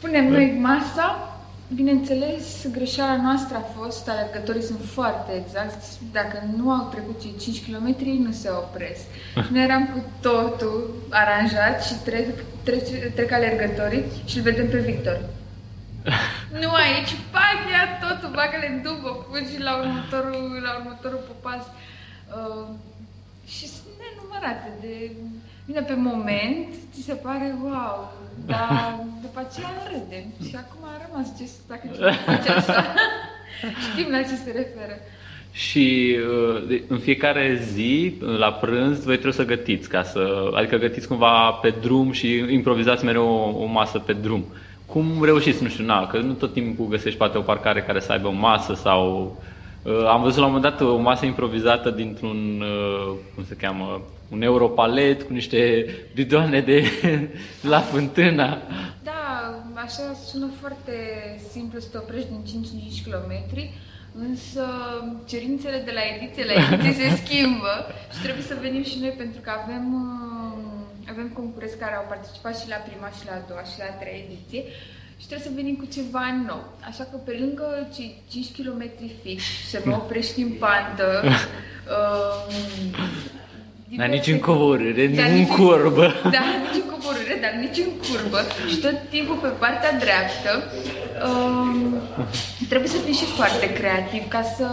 Punem noi masa Bineînțeles, greșeala noastră a fost, alergătorii sunt foarte exacti, dacă nu au trecut cei 5 km, nu se opresc. Și noi eram cu totul aranjat și trec, trec, trec alergătorii și îl vedem pe Victor. nu aici, pac, ia totul, bagă-le în dubă, fugi la următorul, la următorul popas. Uh, și sunt nenumărate de... Bine, pe moment, ți se pare wow, dar după aceea râdem. Și acum a rămas gest, dacă cineva face așa. Știm la ce se referă. Și uh, în fiecare zi, la prânz, voi trebuie să gătiți, ca să, adică gătiți cumva pe drum și improvizați mereu o, o masă pe drum. Cum reușiți, nu știu, na, că nu tot timpul găsești poate o parcare care să aibă o masă sau... Uh, am văzut la un moment dat o masă improvizată dintr-un, uh, cum se cheamă, un europalet cu niște bidoane de la fântâna. Da, așa sună foarte simplu să te oprești din 5-5 km, însă cerințele de la ediție la ediție se schimbă și trebuie să venim și noi pentru că avem, uh, avem concurenți care au participat și la prima și la a doua și la a treia ediție și trebuie să venim cu ceva nou. Așa că pe lângă cei 5 km fix, să mă oprești în pantă, uh, dar nici în coborâre, nici în curbă. Da, nici în coborâre, dar nici în curbă. Și tot timpul pe partea dreaptă um, trebuie să fii și foarte creativ ca să...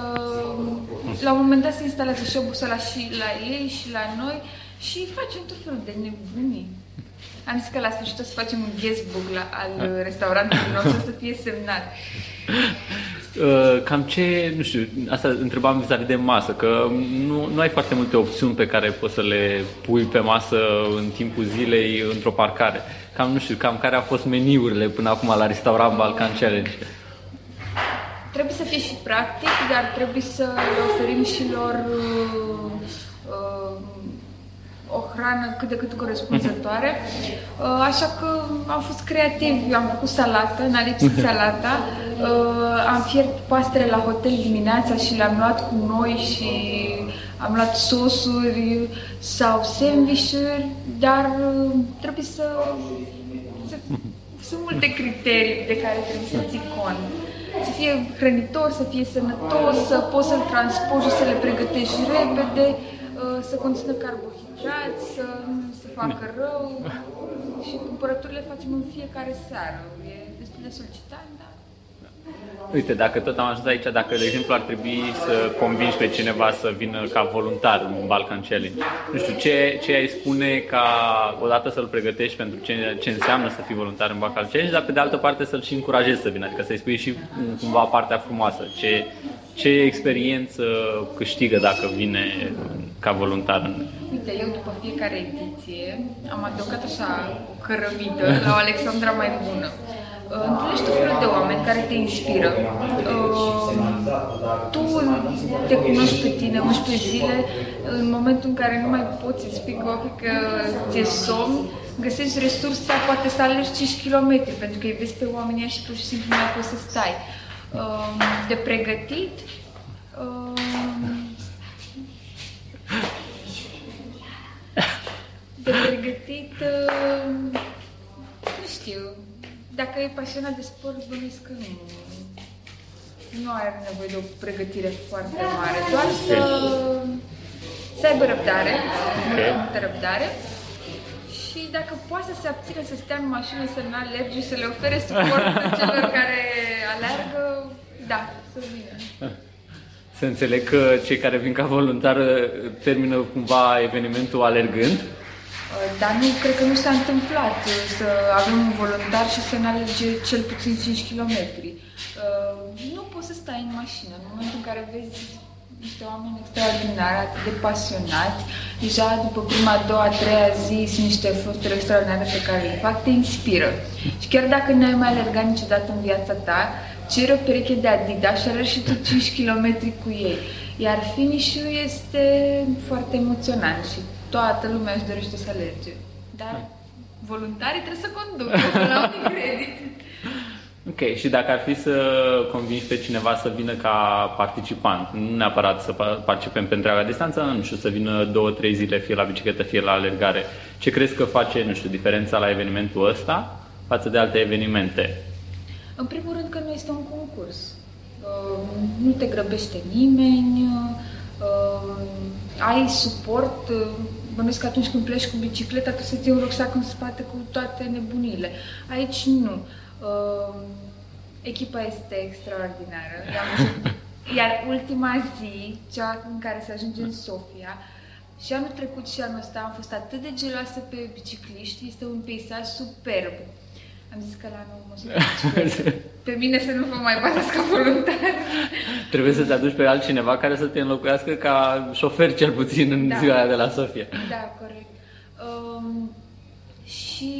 La un moment dat se instalează și obusola și la ei și la noi și facem tot felul de nebunii. Am zis că la sfârșit o să facem un guestbook la, al restaurantului nostru să fie semnat. Uh, cam ce, nu știu, asta întrebam vis-a-vis de masă, că nu, nu ai foarte multe opțiuni pe care poți să le pui pe masă în timpul zilei într-o parcare. Cam, nu știu, cam care au fost meniurile până acum la restaurant Balkan Challenge? Trebuie să fie și practic, dar trebuie să le oferim și lor uh, uh, o hrană cât de cât corespunzătoare. Uh, așa că am fost creativ. Eu am făcut salată, n-a lipsit salata. Uh, am fiert pastele la hotel dimineața și le-am luat cu noi și am luat sosuri sau sandvișuri, dar uh, trebuie să, să... Sunt multe criterii de care trebuie să ții cont. Să fie hrănitor, să fie sănătos, să poți să-l transporti și să le pregătești repede, să conțină carbohidrate deranjați, să nu se facă rău. Și cumpărăturile facem în fiecare seară. E destul de solicitant, dar Uite, dacă tot am ajuns aici, dacă, de exemplu, ar trebui să convingi pe cineva să vină ca voluntar în Balkan Challenge, nu știu, ce, ce ai spune ca odată să-l pregătești pentru ce, ce înseamnă să fii voluntar în Balkan Challenge, dar pe de altă parte să-l și încurajezi să vină, adică să-i spui și cumva partea frumoasă, ce, ce experiență câștigă dacă vine ca voluntar în Uite, eu după fiecare ediție am adăugat așa o cărămidă la o Alexandra mai bună. Uh, întâlnești tot felul de oameni care te inspiră. Uh, tu te cunoști pe tine 11 zile, în momentul în care nu mai poți să spui ochii că ți-e somn, găsești resursa, poate să alegi 5 km, pentru că îi vezi pe oamenii și pur și simplu nu mai poți să stai. Uh, de pregătit, Um, de pregătit, uh, nu știu, dacă e pasionat de sport, bănuiesc că nu, nu are nevoie de o pregătire foarte mare, doar să, să aibă răbdare, okay. multă răbdare și dacă poate să se abține să stea în mașină, să nu alerge și să le ofere suport celor care alergă, da, să vină. Să înțeleg că cei care vin ca voluntar termină cumva evenimentul alergând? Dar nu, cred că nu s-a întâmplat să avem un voluntar și să ne alerge cel puțin 5 km. Nu poți să stai în mașină. În momentul în care vezi niște oameni extraordinari, atât de pasionați, deja după prima, a doua, a treia zi sunt niște eforturi extraordinare pe care le fac, te inspiră. Și chiar dacă nu ai mai alergat niciodată în viața ta, ceri o pereche de Adidas și alergi și tu 5 km cu ei. Iar finish-ul este foarte emoționant și toată lumea își dorește să alerge. Dar voluntarii trebuie să conducă la un credit. Ok, și dacă ar fi să convingi pe cineva să vină ca participant, nu neapărat să participe pe întreaga distanță, nu știu, să vină două, trei zile, fie la bicicletă, fie la alergare, ce crezi că face, nu știu, diferența la evenimentul ăsta față de alte evenimente? În primul rând că nu este un concurs. Uh, nu te grăbește nimeni, uh, ai suport, uh, bănuiesc că atunci când pleci cu bicicleta, trebuie să ții un rucsac în spate cu toate nebunile. Aici nu. Uh, echipa este extraordinară. Iar ultima zi, cea în care se ajunge în Sofia, și anul trecut și anul ăsta am fost atât de geloasă pe bicicliști, este un peisaj superb. Am zis că la nou mă Pe mine să nu vă mai bazați ca voluntar. Trebuie să-ți aduci pe altcineva care să te înlocuiască ca șofer cel puțin în da. ziua de la Sofia. Da, corect. Um, și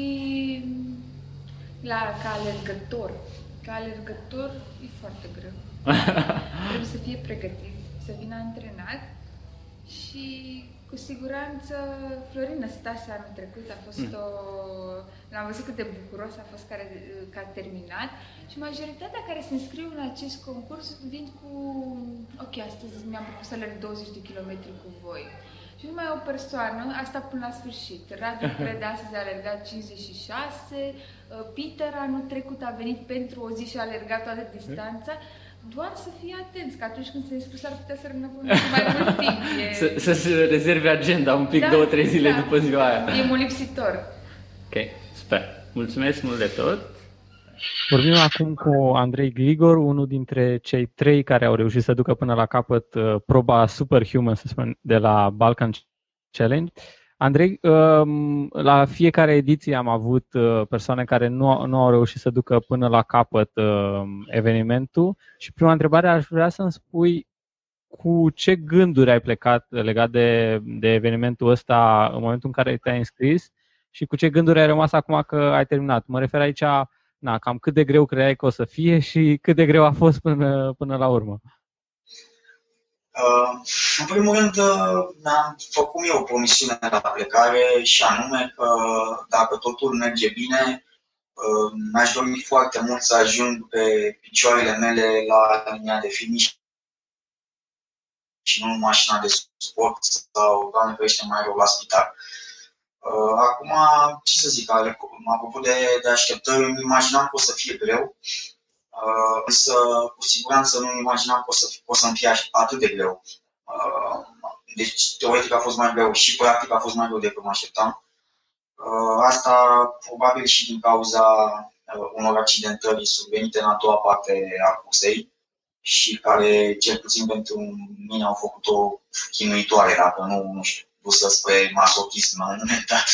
la, ca alergător. Ca alergător e foarte greu. Trebuie să fie pregătit, să vină antrenat și cu siguranță Florin Stase anul trecut a fost mm. o... L-am văzut cât de bucuros a fost care, că a terminat și majoritatea care se înscriu în acest concurs vin cu ok, astăzi mi-am propus să alerg 20 de kilometri cu voi. Și numai o persoană, asta până la sfârșit. Radu Crede astăzi a alergat 56, Peter anul trecut a venit pentru o zi și a alergat toată distanța doar să fii atenți, că atunci când se înscris ar putea să rămână mai mult timp. E... Să, să se rezerve agenda un pic, da, două, trei zile da. după ziua aia. E molipsitor. Ok, sper. Mulțumesc mult de tot. Vorbim acum cu Andrei Gligor, unul dintre cei trei care au reușit să ducă până la capăt uh, proba Superhuman, să spun, de la Balkan Challenge. Andrei, um, la fiecare ediție am avut uh, persoane care nu, nu au reușit să ducă până la capăt um, evenimentul și prima întrebare aș vrea să-mi spui cu ce gânduri ai plecat legat de, de evenimentul ăsta în momentul în care te-ai înscris și cu ce gânduri ai rămas acum că ai terminat. Mă refer aici, na, cam cât de greu credeai că o să fie și cât de greu a fost până, până la urmă. Uh, în primul rând, uh, mi-am făcut eu promisiune la plecare și anume că dacă totul merge bine, uh, mi-aș dori foarte mult să ajung pe picioarele mele la linia de finish și nu în mașina de sport sau, doamne ferește, mai rău la spital. Acum, ce să zic, m-am făcut de, de așteptări, îmi imaginam că o să fie greu, Uh, însă cu siguranță nu imaginam că o, să, o să-mi fie atât de greu. Uh, deci teoretic a fost mai greu și practic a fost mai greu decât mă așteptam. Uh, asta probabil și din cauza unor accidentări survenite în a doua parte a cursei și care, cel puțin pentru mine, au făcut-o chinuitoare, dacă nu, nu știu, dusă spre masochism la un moment dat.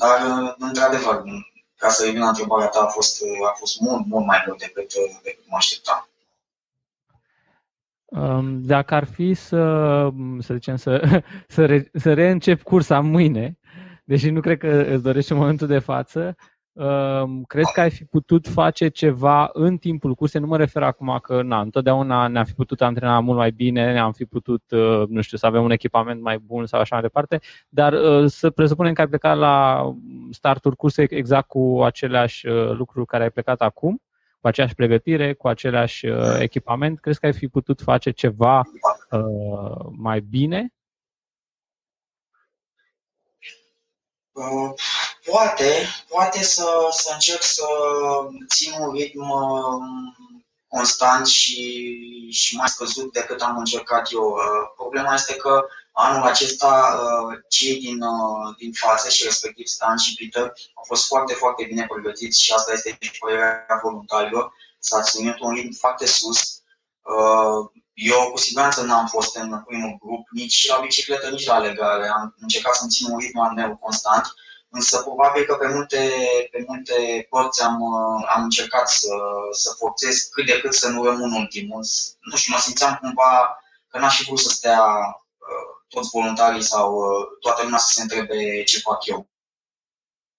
Dar, într-adevăr, ca să revin la întrebarea ta, a fost, a fost mult, mult mai greu decât, decât mă așteptam. Um, dacă ar fi să, să zicem, să, să, re, să reîncep cursa mâine, deși nu cred că îți dorești în momentul de față, crezi că ai fi putut face ceva în timpul cursei? Nu mă refer acum că na, întotdeauna ne-am fi putut antrena mult mai bine, ne-am fi putut, uh, nu știu, să avem un echipament mai bun sau așa mai departe, dar uh, să presupunem că ai plecat la startul cursei exact cu aceleași uh, lucruri care ai plecat acum. cu aceeași pregătire, cu același uh, echipament, crezi că ai fi putut face ceva uh, mai bine? Uh, poate, poate să, să încerc să țin un ritm uh, constant și, și mai scăzut decât am încercat eu. Uh, problema este că anul acesta cei din, din față și respectiv Stan și Peter au fost foarte, foarte bine pregătiți și asta este și părerea voluntarilor. S-a ținut un ritm foarte sus. Eu cu siguranță n-am fost în primul grup, nici la bicicletă, nici la legare. Am încercat să-mi țin un ritm al meu constant însă probabil că pe multe, pe multe părți am, am încercat să, să forțez cât de cât să nu rămân ultimul. Nu știu, mă simțeam cumva că n-aș fi vrut să stea uh, toți voluntarii sau uh, toată lumea să se întrebe ce fac eu.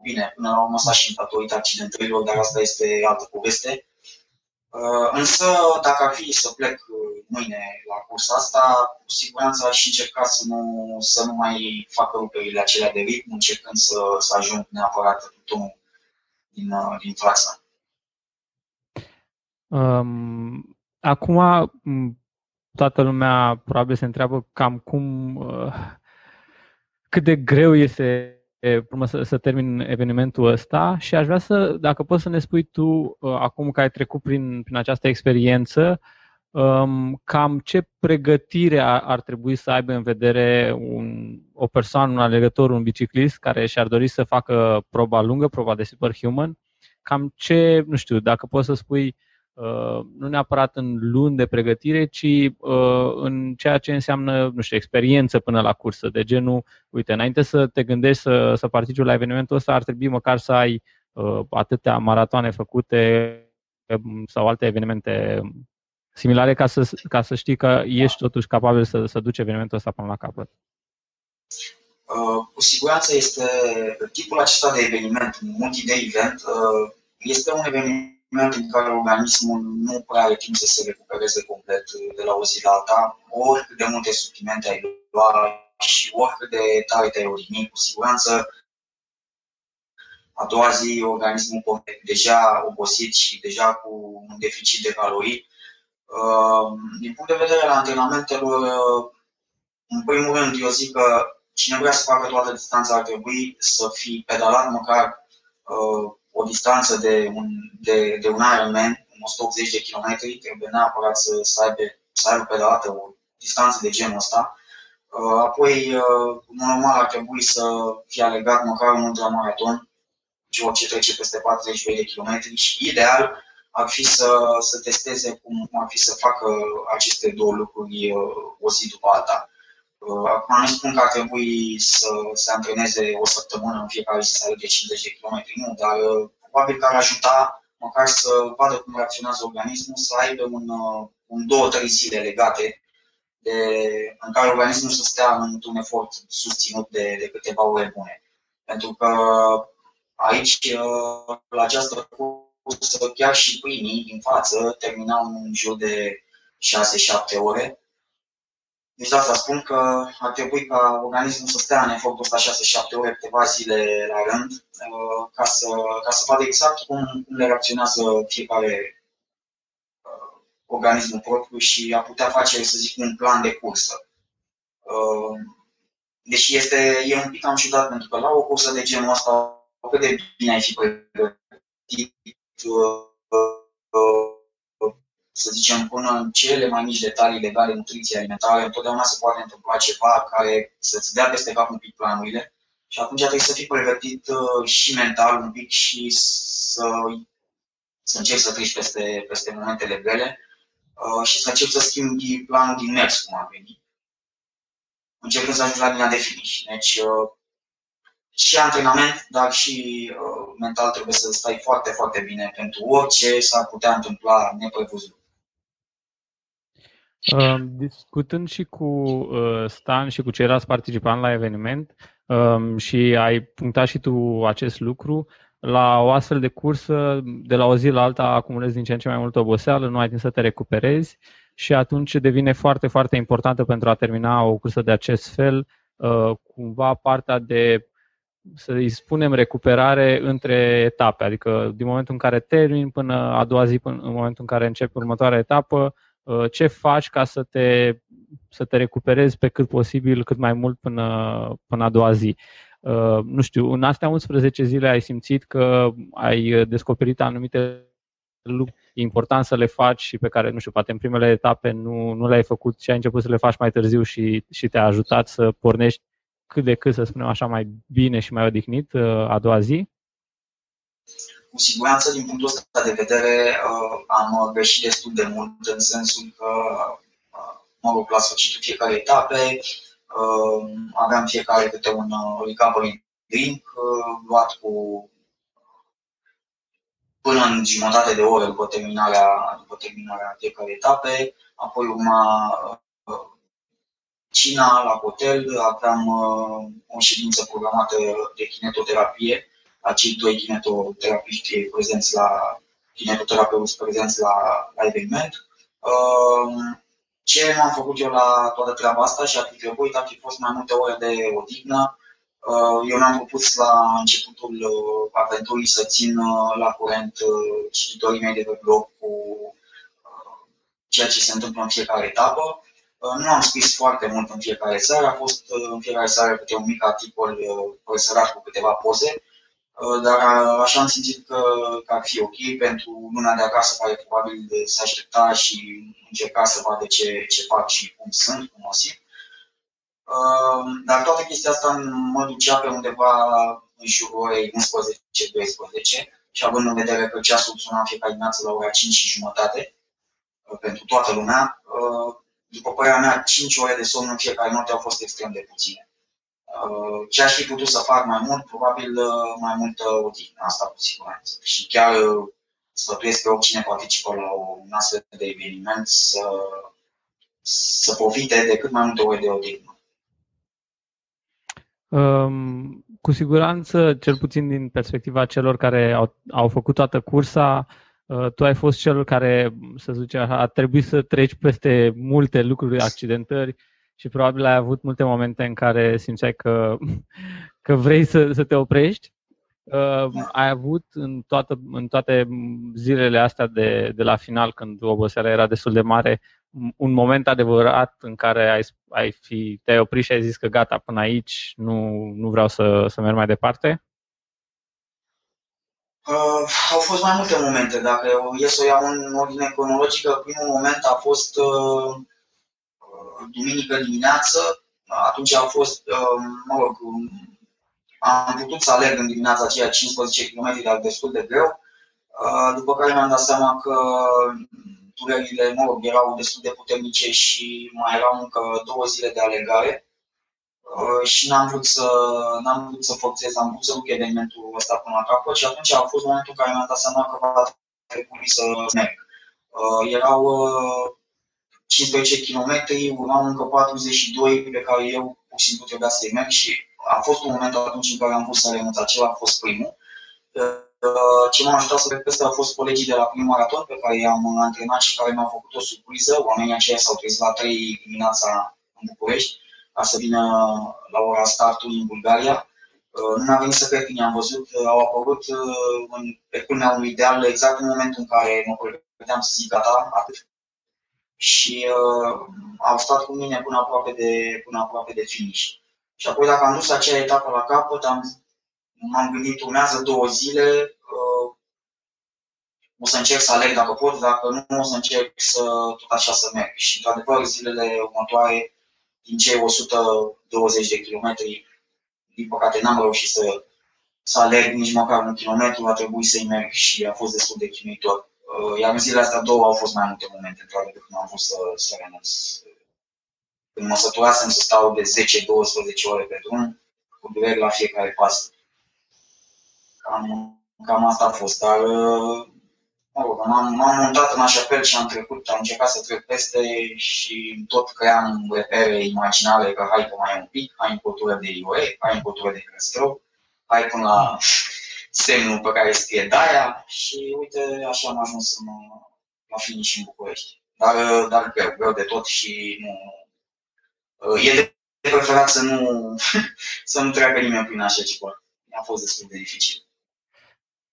Bine, până la urmă s-a și datorită accidentărilor, dar asta este altă poveste. Uh, însă, dacă ar fi să plec uh, mâine la cursa asta, cu siguranță aș încerca să nu, să nu mai fac ruperile acelea de ritm, încercând să, să ajung neapărat în tonul din, uh, din fața. Um, acum, toată lumea probabil se întreabă cam cum, uh, cât de greu este urmă să, să termin evenimentul ăsta și aș vrea să, dacă poți să ne spui tu, uh, acum că ai trecut prin, prin această experiență, um, cam ce pregătire ar, ar trebui să aibă în vedere un, o persoană, un alegător, un biciclist care și-ar dori să facă proba lungă, proba de superhuman, cam ce, nu știu, dacă poți să spui Uh, nu neapărat în luni de pregătire, ci uh, în ceea ce înseamnă, nu știu, experiență până la cursă, de genul, uite, înainte să te gândești să, să participi la evenimentul ăsta, ar trebui măcar să ai uh, atâtea maratoane făcute um, sau alte evenimente similare ca să, ca să știi că ești totuși capabil să, să duci evenimentul ăsta până la capăt. Uh, cu siguranță este tipul acesta de eveniment, multi-day event, uh, este un eveniment moment în care organismul nu prea are timp să se recupereze complet de la o zi la alta, oricât de multe suplimente ai lua și oricât de tare te-ai odihni, cu siguranță a doua zi organismul deja obosit și deja cu un deficit de calorii. Uh, din punct de vedere al antrenamentelor, uh, în primul rând, eu zic că cine vrea să facă toată distanța ar trebui să fi pedalat măcar uh, o distanță de un, de, de un Ironman, 180 de km, trebuie neapărat să, să, aibă, să aibă pe dată o distanță de genul ăsta. Uh, apoi, uh, normal, ar trebui să fie alegat măcar un ultramaraton, ceva ce trece peste 40 de km și ideal ar fi să, să testeze cum ar fi să facă aceste două lucruri uh, o zi după alta. Acum nu spun că ar trebui să se antreneze o săptămână în fiecare zi să alerge 50 de km, nu, dar uh, probabil că ar ajuta măcar să vadă cum reacționează organismul, să aibă un, uh, un două, trei zile legate de, în care organismul să stea într-un efort susținut de, de câteva ore bune. Pentru că aici, uh, la această cursă, chiar și primii din față terminau în jur de 6-7 ore deci de asta spun că ar trebui ca organismul să stea în efortul ăsta 6-7 ore, câteva zile la rând, uh, ca să, ca să vadă exact cum, cum le reacționează fiecare uh, organismul propriu și a putea face, să zic, un plan de cursă. Uh, deși este, e un pic cam ciudat, pentru că la o cursă de genul ăsta, cât de bine ai fi pregătit, să zicem, până în cele mai mici detalii legale nutriție alimentare, întotdeauna se poate întâmpla ceva care să-ți dea peste cap un pic planurile și atunci trebuie să fii pregătit uh, și mental un pic și să, să încerci să treci peste, peste momentele grele uh, și să încerci să schimbi planul din mers, cum ar veni. Încercând să ajungi la linia de finish. Deci, uh, și antrenament, dar și mental trebuie să stai foarte, foarte bine pentru orice s-ar putea întâmpla neprevăzut. Discutând și cu uh, Stan și cu ceilalți participanți la eveniment um, și ai punctat și tu acest lucru, la o astfel de cursă, de la o zi la alta acumulezi din ce în ce mai multă oboseală, nu ai timp să te recuperezi și atunci devine foarte, foarte importantă pentru a termina o cursă de acest fel, uh, cumva partea de să îi spunem, recuperare între etape, adică din momentul în care termin până a doua zi, până în momentul în care începi următoarea etapă, uh, ce faci ca să te, să te recuperezi pe cât posibil, cât mai mult până, până a doua zi. Uh, nu știu, în astea 11 zile ai simțit că ai descoperit anumite lucruri important să le faci și pe care, nu știu, poate în primele etape nu, nu le-ai făcut și ai început să le faci mai târziu și, și te-a ajutat să pornești cât de cât, să spunem așa, mai bine și mai odihnit uh, a doua zi? Cu siguranță, din punctul ăsta de vedere, uh, am greșit destul de mult, în sensul că, uh, mă rog, la sfârșitul fiecare etape, aveam fiecare câte un recovery drink luat cu până în jumătate de oră după terminarea, după terminarea fiecare etape, apoi urma Cina, la hotel, aveam uh, o ședință programată de kinetoterapie, la cei doi kinetoterapiști prezenți la kinetoterapeuți prezenți la, la eveniment. Uh, ce m-am făcut eu la toată treaba asta și ar fi trebuit, ar fi fost mai multe ore de odihnă. Uh, eu mi-am propus la începutul uh, aventurii să țin uh, la curent cititorii mei de pe blog cu ceea ce se întâmplă în fiecare etapă. Uh, nu am scris foarte mult în fiecare seară, a fost uh, în fiecare seară câte un mic articol uh, presărat cu câteva poze, dar așa am simțit că, că ar fi ok pentru luna de acasă care probabil se aștepta și încerca să vadă ce, ce fac și cum sunt, cum o simt. Dar toată chestia asta mă ducea pe undeva în jurul orei 11-12 și având în vedere că ceasul suna fiecare dimineață la ora 5 și jumătate pentru toată lumea, după părerea mea, 5 ore de somn în fiecare noapte au fost extrem de puține. Uh, ce aș fi putut să fac mai mult? Probabil uh, mai multă odihnă, asta cu siguranță. Și chiar uh, sfătuiesc pe oricine participă la un astfel de eveniment să, să profite de cât mai multe ore de odihnă. Um, cu siguranță, cel puțin din perspectiva celor care au, au făcut toată cursa, Uh, tu ai fost cel care, să zicem așa, a trebuit să treci peste multe lucruri, accidentări și probabil ai avut multe momente în care simțeai că, că vrei să, să te oprești. Uh, ai avut în, toată, în toate zilele astea de, de la final, când oboseala era destul de mare, un moment adevărat în care ai, ai fi, te-ai oprit și ai zis că gata, până aici nu, nu vreau să, să merg mai departe? Uh, au fost mai multe momente. Dacă e să o iau în ordine cronologică, primul moment a fost uh, duminică dimineață. Atunci a fost, uh, mă rog, am putut să alerg în dimineața aceea 15 km, dar destul de greu. Uh, după care mi-am dat seama că durerile, mă rog, erau destul de puternice și mai erau încă două zile de alergare. Uh, și n-am vrut să, n-am vrut să forțez, am vrut să duc evenimentul ăsta până la capăt și atunci a fost momentul în care mi-am dat seama că va trebui să merg. Uh, erau uh, 15 km, urmau încă 42 pe care eu pur și simplu trebuia să-i merg și a fost un moment atunci în care am vrut să renunț. Acela a fost primul. Uh, ce m-a ajutat să cred că au fost colegii de la primul maraton pe care i-am antrenat și care mi-au făcut o surpriză. Oamenii aceia s-au trezit la 3 dimineața în București ca să vină la ora startului în Bulgaria. Uh, nu mi-a venit să cred când i-am văzut, uh, au apărut uh, în, pe culmea unui ideal exact în momentul în care mă pregăteam să zic gata, atât. Și uh, au stat cu mine până aproape de, până aproape de finish. Și apoi dacă am dus acea etapă la capăt, am, m-am gândit, urmează două zile, uh, o să încerc să aleg dacă pot, dacă nu, o să încerc să tot așa să merg. Și, într-adevăr, zilele următoare din cei 120 de kilometri, din păcate n-am reușit să, să alerg nici măcar un kilometru, a trebuit să-i merg și a fost destul de chinuitor. Uh, iar în zilele astea două au fost mai multe momente, într-adevăr, când am vrut să, să renunț. Când mă săturasem să stau de 10-12 ore pe drum, cu dureri la fiecare pas. Cam, cam asta a fost, dar uh, mă rog, m-am, m-am montat în așa fel și am trecut, am încercat să trec peste și tot cream repere imaginale că hai că mai e un pic, hai în cultură de IOE, hai în cultură de Crăstrău, hai până la semnul pe care scrie Daia și uite, așa am ajuns în, la finish în București. Dar, dar greu, greu de tot și nu... E de preferat să nu, să nu treacă nimeni prin așa ceva. a fost destul de dificil.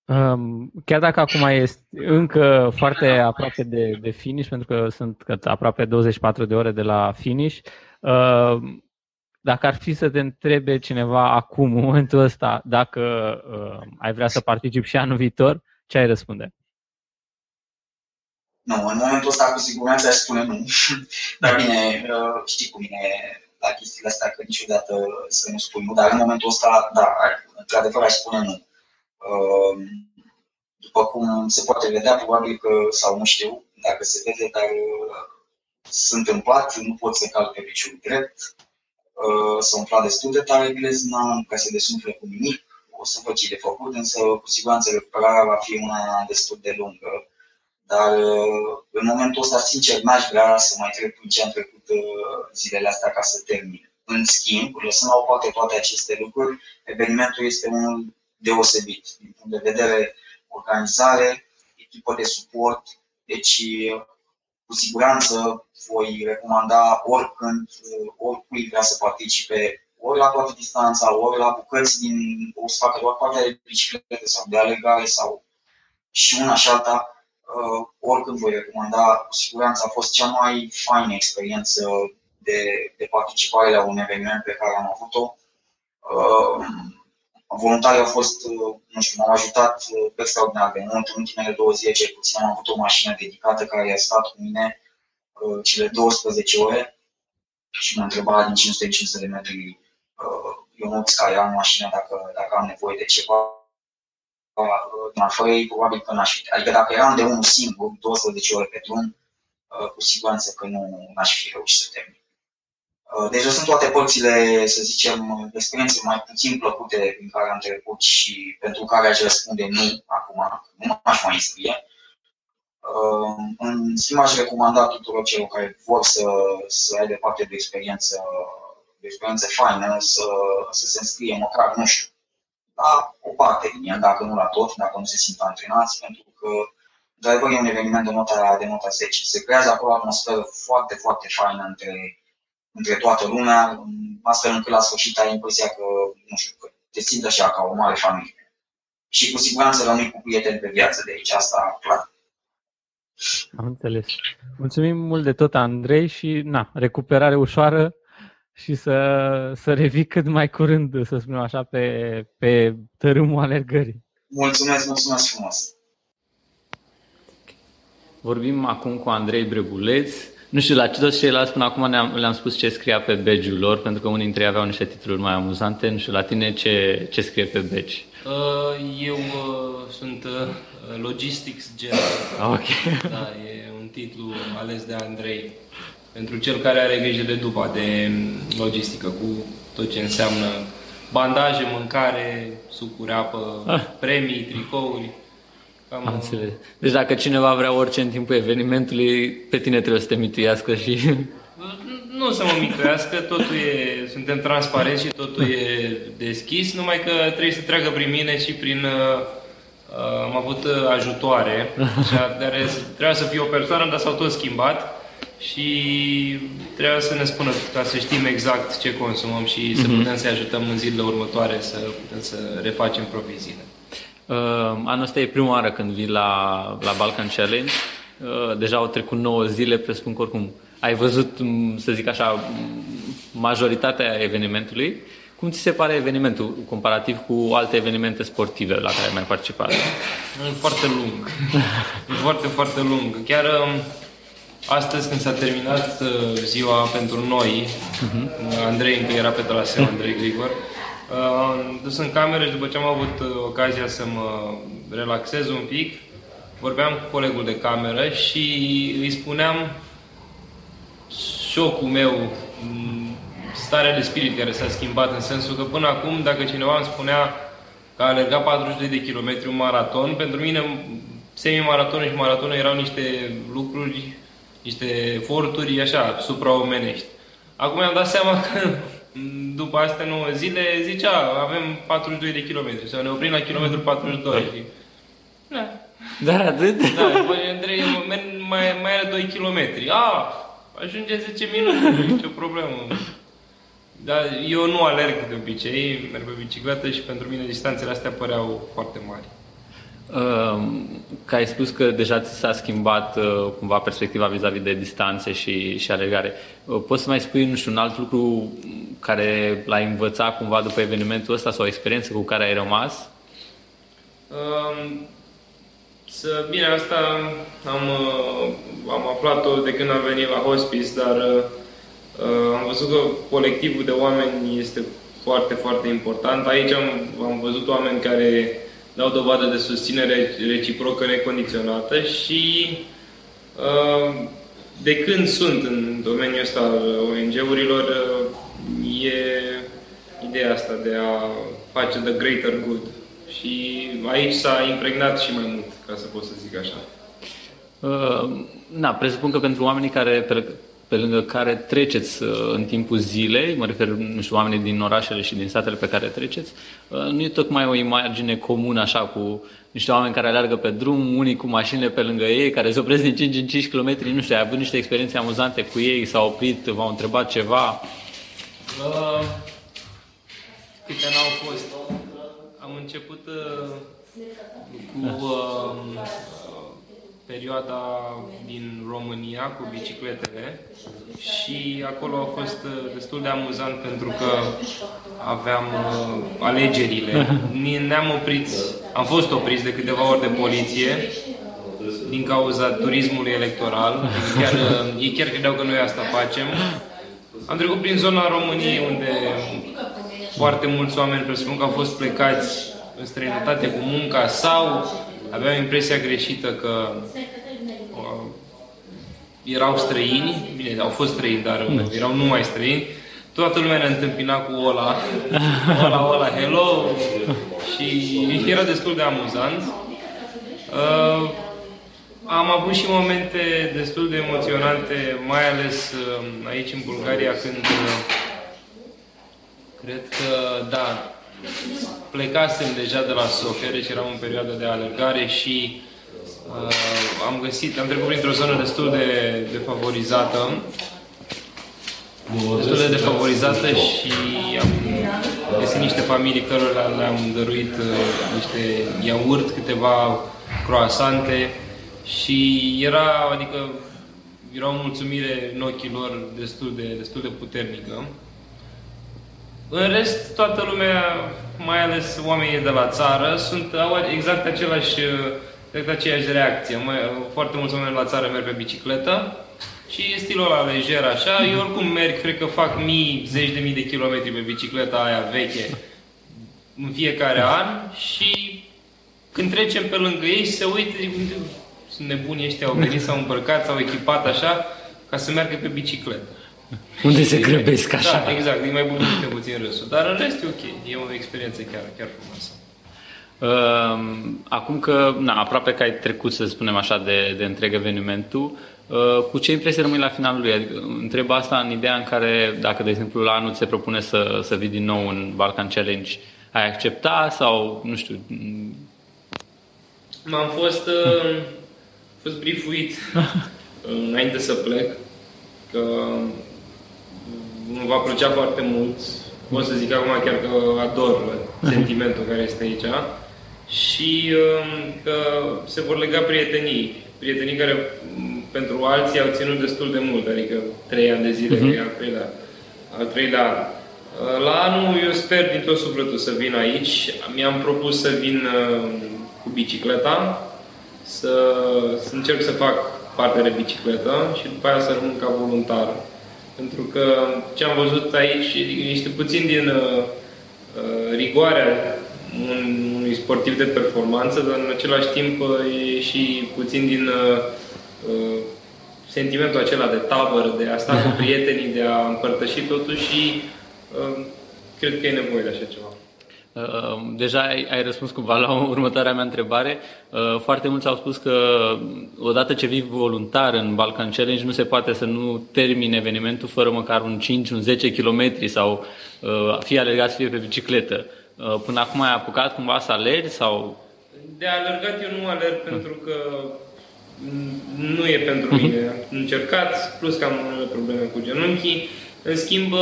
Um, chiar dacă acum este încă foarte aproape de, de finish, pentru că sunt aproape 24 de ore de la finish, uh, dacă ar fi să te întrebe cineva acum, în momentul ăsta, dacă uh, ai vrea să participi și anul viitor, ce ai răspunde? Nu, în momentul ăsta cu siguranță aș spune nu. Dar bine, uh, știi cum e la chestiile astea, că niciodată să nu spui nu, dar în momentul ăsta, da, într-adevăr aș spune nu. Uh, după cum se poate vedea, probabil că, sau nu știu dacă se vede, dar uh, sunt întâmplat, nu pot să calc pe picior drept, s-a umflat destul de tare glezna, nu ca să desumfle cu nimic, o să văd ce de făcut, însă cu siguranță recuperarea va fi una destul de lungă. Dar în momentul ăsta, sincer, n-aș vrea să mai trec prin ce am trecut zilele astea ca să termin. În schimb, lăsând la o parte toate aceste lucruri, evenimentul este unul deosebit din punct de vedere organizare, echipă de suport, deci cu siguranță voi recomanda oricând, oricui vrea să participe, ori la toată distanța, ori la bucăți din, o să facă doar partea de biciclete sau de alegare sau și una și alta, uh, oricând voi recomanda, cu siguranță a fost cea mai faină experiență de, de participare la un eveniment pe care am avut-o. Uh, voluntarii au fost, uh, nu știu, m-au ajutat uh, extraordinar de mult. În ultimele două zile, cel puțin, am avut o mașină dedicată care a stat cu mine uh, cele 12 ore și mă întreba din 550 de metri eu nu care am mașină dacă, dacă am nevoie de ceva. Fără ei, probabil că n-aș fi. Adică dacă eram de unul singur, 12 ore pe drum, cu siguranță că nu n-aș fi reușit să termin. Uh, deci sunt toate părțile, să zicem, experiențe mai puțin plăcute prin care am trecut și pentru care aș răspunde nu acum, nu aș mai scrie. Uh, în schimb, aș recomanda tuturor celor care vor să, să aibă parte de experiență, de experiență faină, să, să se înscrie măcar, nu știu, la o parte din el, dacă nu la tot, dacă nu se simt antrenați, pentru că într-adevăr e un eveniment de nota, de nota 10. Se creează acolo o atmosferă foarte, foarte faină între între toată lumea, astfel încât la sfârșit ai impresia că, nu știu, că te simți așa ca o mare familie. Și cu siguranță rămâi cu prieteni pe viață de aici, asta clar. Am înțeles. Mulțumim mult de tot, Andrei, și na, recuperare ușoară și să, să revii cât mai curând, să spunem așa, pe, pe tărâmul alergării. Mulțumesc, mulțumesc frumos! Vorbim acum cu Andrei Breguleț, nu știu, la toți ceilalți până acum le-am spus ce scria pe badge lor, pentru că unii dintre ei aveau niște titluri mai amuzante. Nu știu, la tine ce, ce scrie pe badge? Uh, eu uh, sunt uh, Logistics General. Ah, ok. Da, e un titlu ales de Andrei pentru cel care are grijă de dupa, de logistică, cu tot ce înseamnă bandaje, mâncare, sucuri, apă, ah. premii, tricouri. Cam... Am înțeles. Deci dacă cineva vrea orice în timpul evenimentului, pe tine trebuie să te mituiască și... Nu să mă mituiască, totul e, suntem transparenți și totul e deschis, numai că trebuie să treacă prin mine și prin... Uh, uh am avut uh, ajutoare și trebuia să fie o persoană, dar s-au tot schimbat și trebuia să ne spună ca să știm exact ce consumăm și mm-hmm. să mhm. putem să ajutăm în zilele următoare să putem să refacem proviziile. Uh, anul ăsta e prima oară când vii la, la Balkan Challenge. Uh, deja au trecut 9 zile, presupun că oricum ai văzut, să zic așa, majoritatea evenimentului. Cum ți se pare evenimentul comparativ cu alte evenimente sportive la care ai mai participat? Foarte lung. foarte, foarte lung. Chiar um, astăzi când s-a terminat uh, ziua pentru noi, uh-huh. Andrei încă era pe traseu, Andrei Grigor, am dus în cameră și după ce am avut uh, ocazia să mă relaxez un pic, vorbeam cu colegul de cameră și îi spuneam șocul meu, starea de spirit care s-a schimbat în sensul că până acum dacă cineva îmi spunea că a alergat 42 de kilometri un maraton, pentru mine semi-maratonul și maratonul erau niște lucruri, niște eforturi așa, supraomenești. Acum mi-am dat seama că după astea 9 zile, zicea, avem 42 de kilometri, sau ne oprim la kilometrul 42. Da. Da. Da, atât? Da, păi Andrei, mai, mai are 2 kilometri. A, ajunge 10 minute, nu e nicio problemă. Dar eu nu alerg de obicei, merg pe bicicletă și pentru mine distanțele astea păreau foarte mari. Uh, că ai spus că deja ți s-a schimbat uh, cumva perspectiva vis-a-vis de distanțe și, și alergare. Uh, poți să mai spui, nu știu, un alt lucru care l-ai învățat cumva după evenimentul ăsta sau o experiență cu care ai rămas? Uh, să, bine, asta am, uh, am aflat-o de când am venit la hospice, dar uh, uh, am văzut că colectivul de oameni este foarte, foarte important. Aici am, am văzut oameni care dau dovadă de susținere reciprocă necondiționată și de când sunt în domeniul ăsta al ONG-urilor, e ideea asta de a face the greater good. Și aici s-a impregnat și mai mult, ca să pot să zic așa. Uh, na, presupun că pentru oamenii care, pe, pe lângă care treceți uh, în timpul zilei, mă refer, nu știu, oamenii din orașele și din satele pe care treceți, uh, nu e tocmai o imagine comună așa cu niște oameni care alergă pe drum, unii cu mașinile pe lângă ei, care se opresc din 5 în 5 km, nu știu, ai avut niște experiențe amuzante cu ei, s-au oprit, v-au întrebat ceva? Uh, câte n-au fost? Am început uh, cu uh, perioada din România cu bicicletele și acolo a fost uh, destul de amuzant pentru că aveam uh, alegerile. Ne-am oprit, am fost opriți de câteva ori de poliție din cauza turismului electoral. Chiar, uh, ei chiar credeau că noi asta facem. Am trecut prin zona României unde foarte mulți oameni presupun că au fost plecați în străinătate cu munca sau aveau impresia greșită că uh, erau străini, bine, au fost străini, dar mm. erau numai străini, toată lumea ne întâmpina cu Ola, Ola, Ola, hello și era destul de amuzant. Uh, am avut și momente destul de emoționante, mai ales uh, aici în Bulgaria, când uh, cred că, da, plecasem deja de la Sofia, deci eram în perioadă de alergare și uh, am găsit, am trecut printr-o zonă destul de defavorizată, destul de defavorizată și am găsit niște familii cărora le-am dăruit uh, niște iaurt, câteva croasante și era, adică era o mulțumire în ochii lor destul de, destul de puternică. În rest, toată lumea, mai ales oamenii de la țară, sunt, au exact același, exact aceeași reacție. Mai, foarte mulți oameni la țară merg pe bicicletă și e stilul ăla lejer așa. Eu oricum merg, cred că fac mii, zeci de mii de kilometri pe bicicleta aia veche în fiecare an și când trecem pe lângă ei se uită, zic, sunt nebuni ăștia, au venit, s-au împărcat, s-au echipat așa, ca să meargă pe bicicletă. Unde se grăbesc așa? Da, exact, e mai bun decât puțin râsul. Dar în rest e ok, e o experiență chiar, chiar frumoasă. Uh, acum că na, aproape că ai trecut, să spunem așa, de, de întreg evenimentul, uh, cu ce impresie rămâi la finalul lui? Adică, întreb asta în ideea în care, dacă, de exemplu, la anul se propune să, să vii din nou în Balkan Challenge, ai accepta sau, nu știu... M-am fost, uh, fost briefuit înainte să plec că îmi va plăcea foarte mult. Pot să zic acum chiar că ador sentimentul care este aici. Și um, că se vor lega prietenii. Prietenii care um, pentru alții au ținut destul de mult, adică trei ani de zile, uh-huh. al treilea, al treilea an. Uh, la anul eu sper din tot sufletul să vin aici. Mi-am propus să vin um, cu bicicleta, să, să încerc să fac parte de bicicletă și după aia să rămân ca voluntar pentru că ce am văzut aici este puțin din uh, uh, rigoarea un, unui sportiv de performanță, dar în același timp uh, e și puțin din uh, uh, sentimentul acela de tabără, de a sta cu prietenii, de a împărtăși totul și uh, cred că e nevoie de așa ceva. Uh, deja ai, ai răspuns cumva la următoarea mea întrebare. Uh, foarte mulți au spus că odată ce vii voluntar în Balkan Challenge nu se poate să nu termine evenimentul fără măcar un 5, un 10 km sau uh, fie alergat, fie pe bicicletă. Până acum ai apucat cumva să alergi sau... De alergat eu nu alerg pentru că nu e pentru mhm. mine. Am încercat, plus că am unele probleme cu genunchii. În schimb,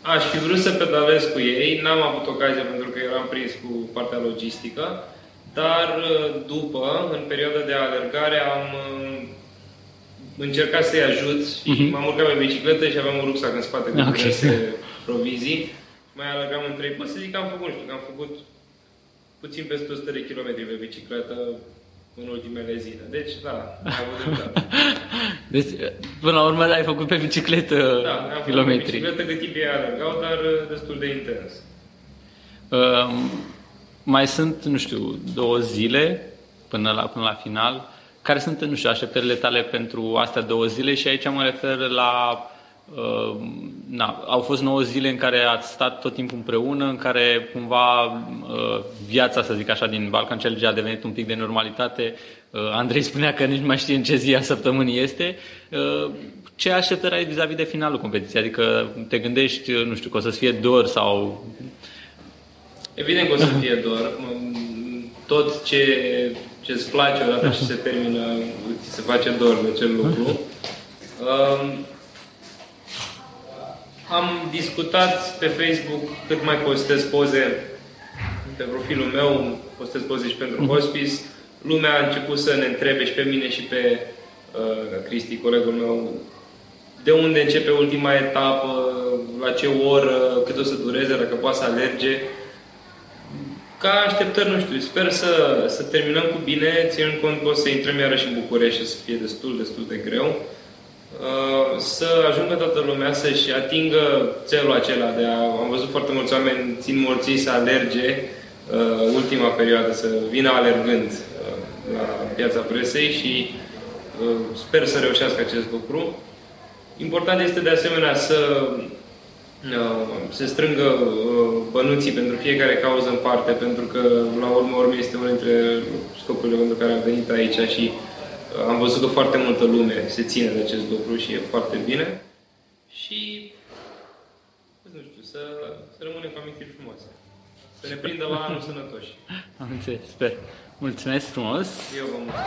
aș fi vrut să pedalez cu ei, n-am avut ocazia pentru că eram prins cu partea logistică, dar uh, după, în perioada de alergare, am uh, încercat să-i ajut și uh-huh. m-am urcat pe bicicletă și aveam un rucsac în spate cu okay. diverse provizii. Mai alergam în trei. Pot să zic că am făcut, nu știu, că am făcut puțin peste 100 de kilometri pe bicicletă în ultimele zile. Deci, da, am avut dreptate. deci, până la urmă, ai făcut pe bicicletă da, am kilometri. pe bicicletă cât timp ei alergau, dar uh, destul de intens. Um, mai sunt, nu știu, două zile până la, până la final. Care sunt, nu știu, așteptările tale pentru astea două zile? Și aici mă refer la Uh, na, au fost 9 zile în care ați stat tot timpul împreună, în care cumva uh, viața, să zic așa, din Balkan Challenge a devenit un pic de normalitate. Uh, Andrei spunea că nici mai știe în ce zi a săptămânii este. Uh, ce așteptări ai vis-a-vis de finalul competiției? Adică te gândești, uh, nu știu, că o să fie dor sau... Evident că o să fie dor. Tot ce ce îți place odată ce se termină, ți se face dor de acel lucru. Uh, am discutat pe Facebook cât mai postez poze pe profilul meu, postez poze și pentru mhm. hospice. Lumea a început să ne întrebe și pe mine și pe uh, Cristi, colegul meu, de unde începe ultima etapă, la ce oră, cât o să dureze, dacă poate să alerge. Ca așteptări, nu știu, sper să, să terminăm cu bine, ținând cont că o să intrăm iarăși în București și să fie destul, destul de greu. Uh, să ajungă toată lumea să-și atingă țelul acela de a... Am văzut foarte mulți oameni țin morții să alerge uh, ultima perioadă, să vină alergând uh, la piața presei și uh, sper să reușească acest lucru. Important este de asemenea să uh, se strângă uh, bănuții pentru fiecare cauză în parte, pentru că la urmă urmă este unul dintre scopurile pentru care am venit aici și uh, am văzut că foarte multă lume se ține de acest lucru și e foarte bine. Și, nu știu, să, să rămânem cu amintiri frumoase. Să ne prindă la anul sănătoși. Am înțeles, sper. Mulțumesc frumos! Eu vă mulțumesc!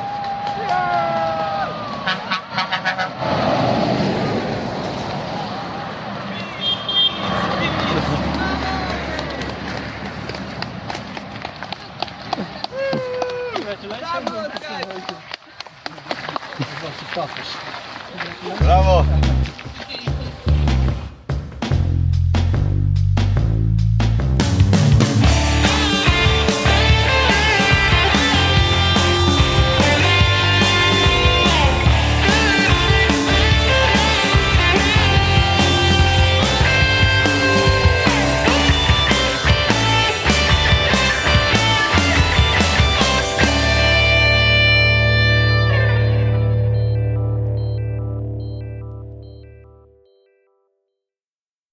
Papuš. Bravo.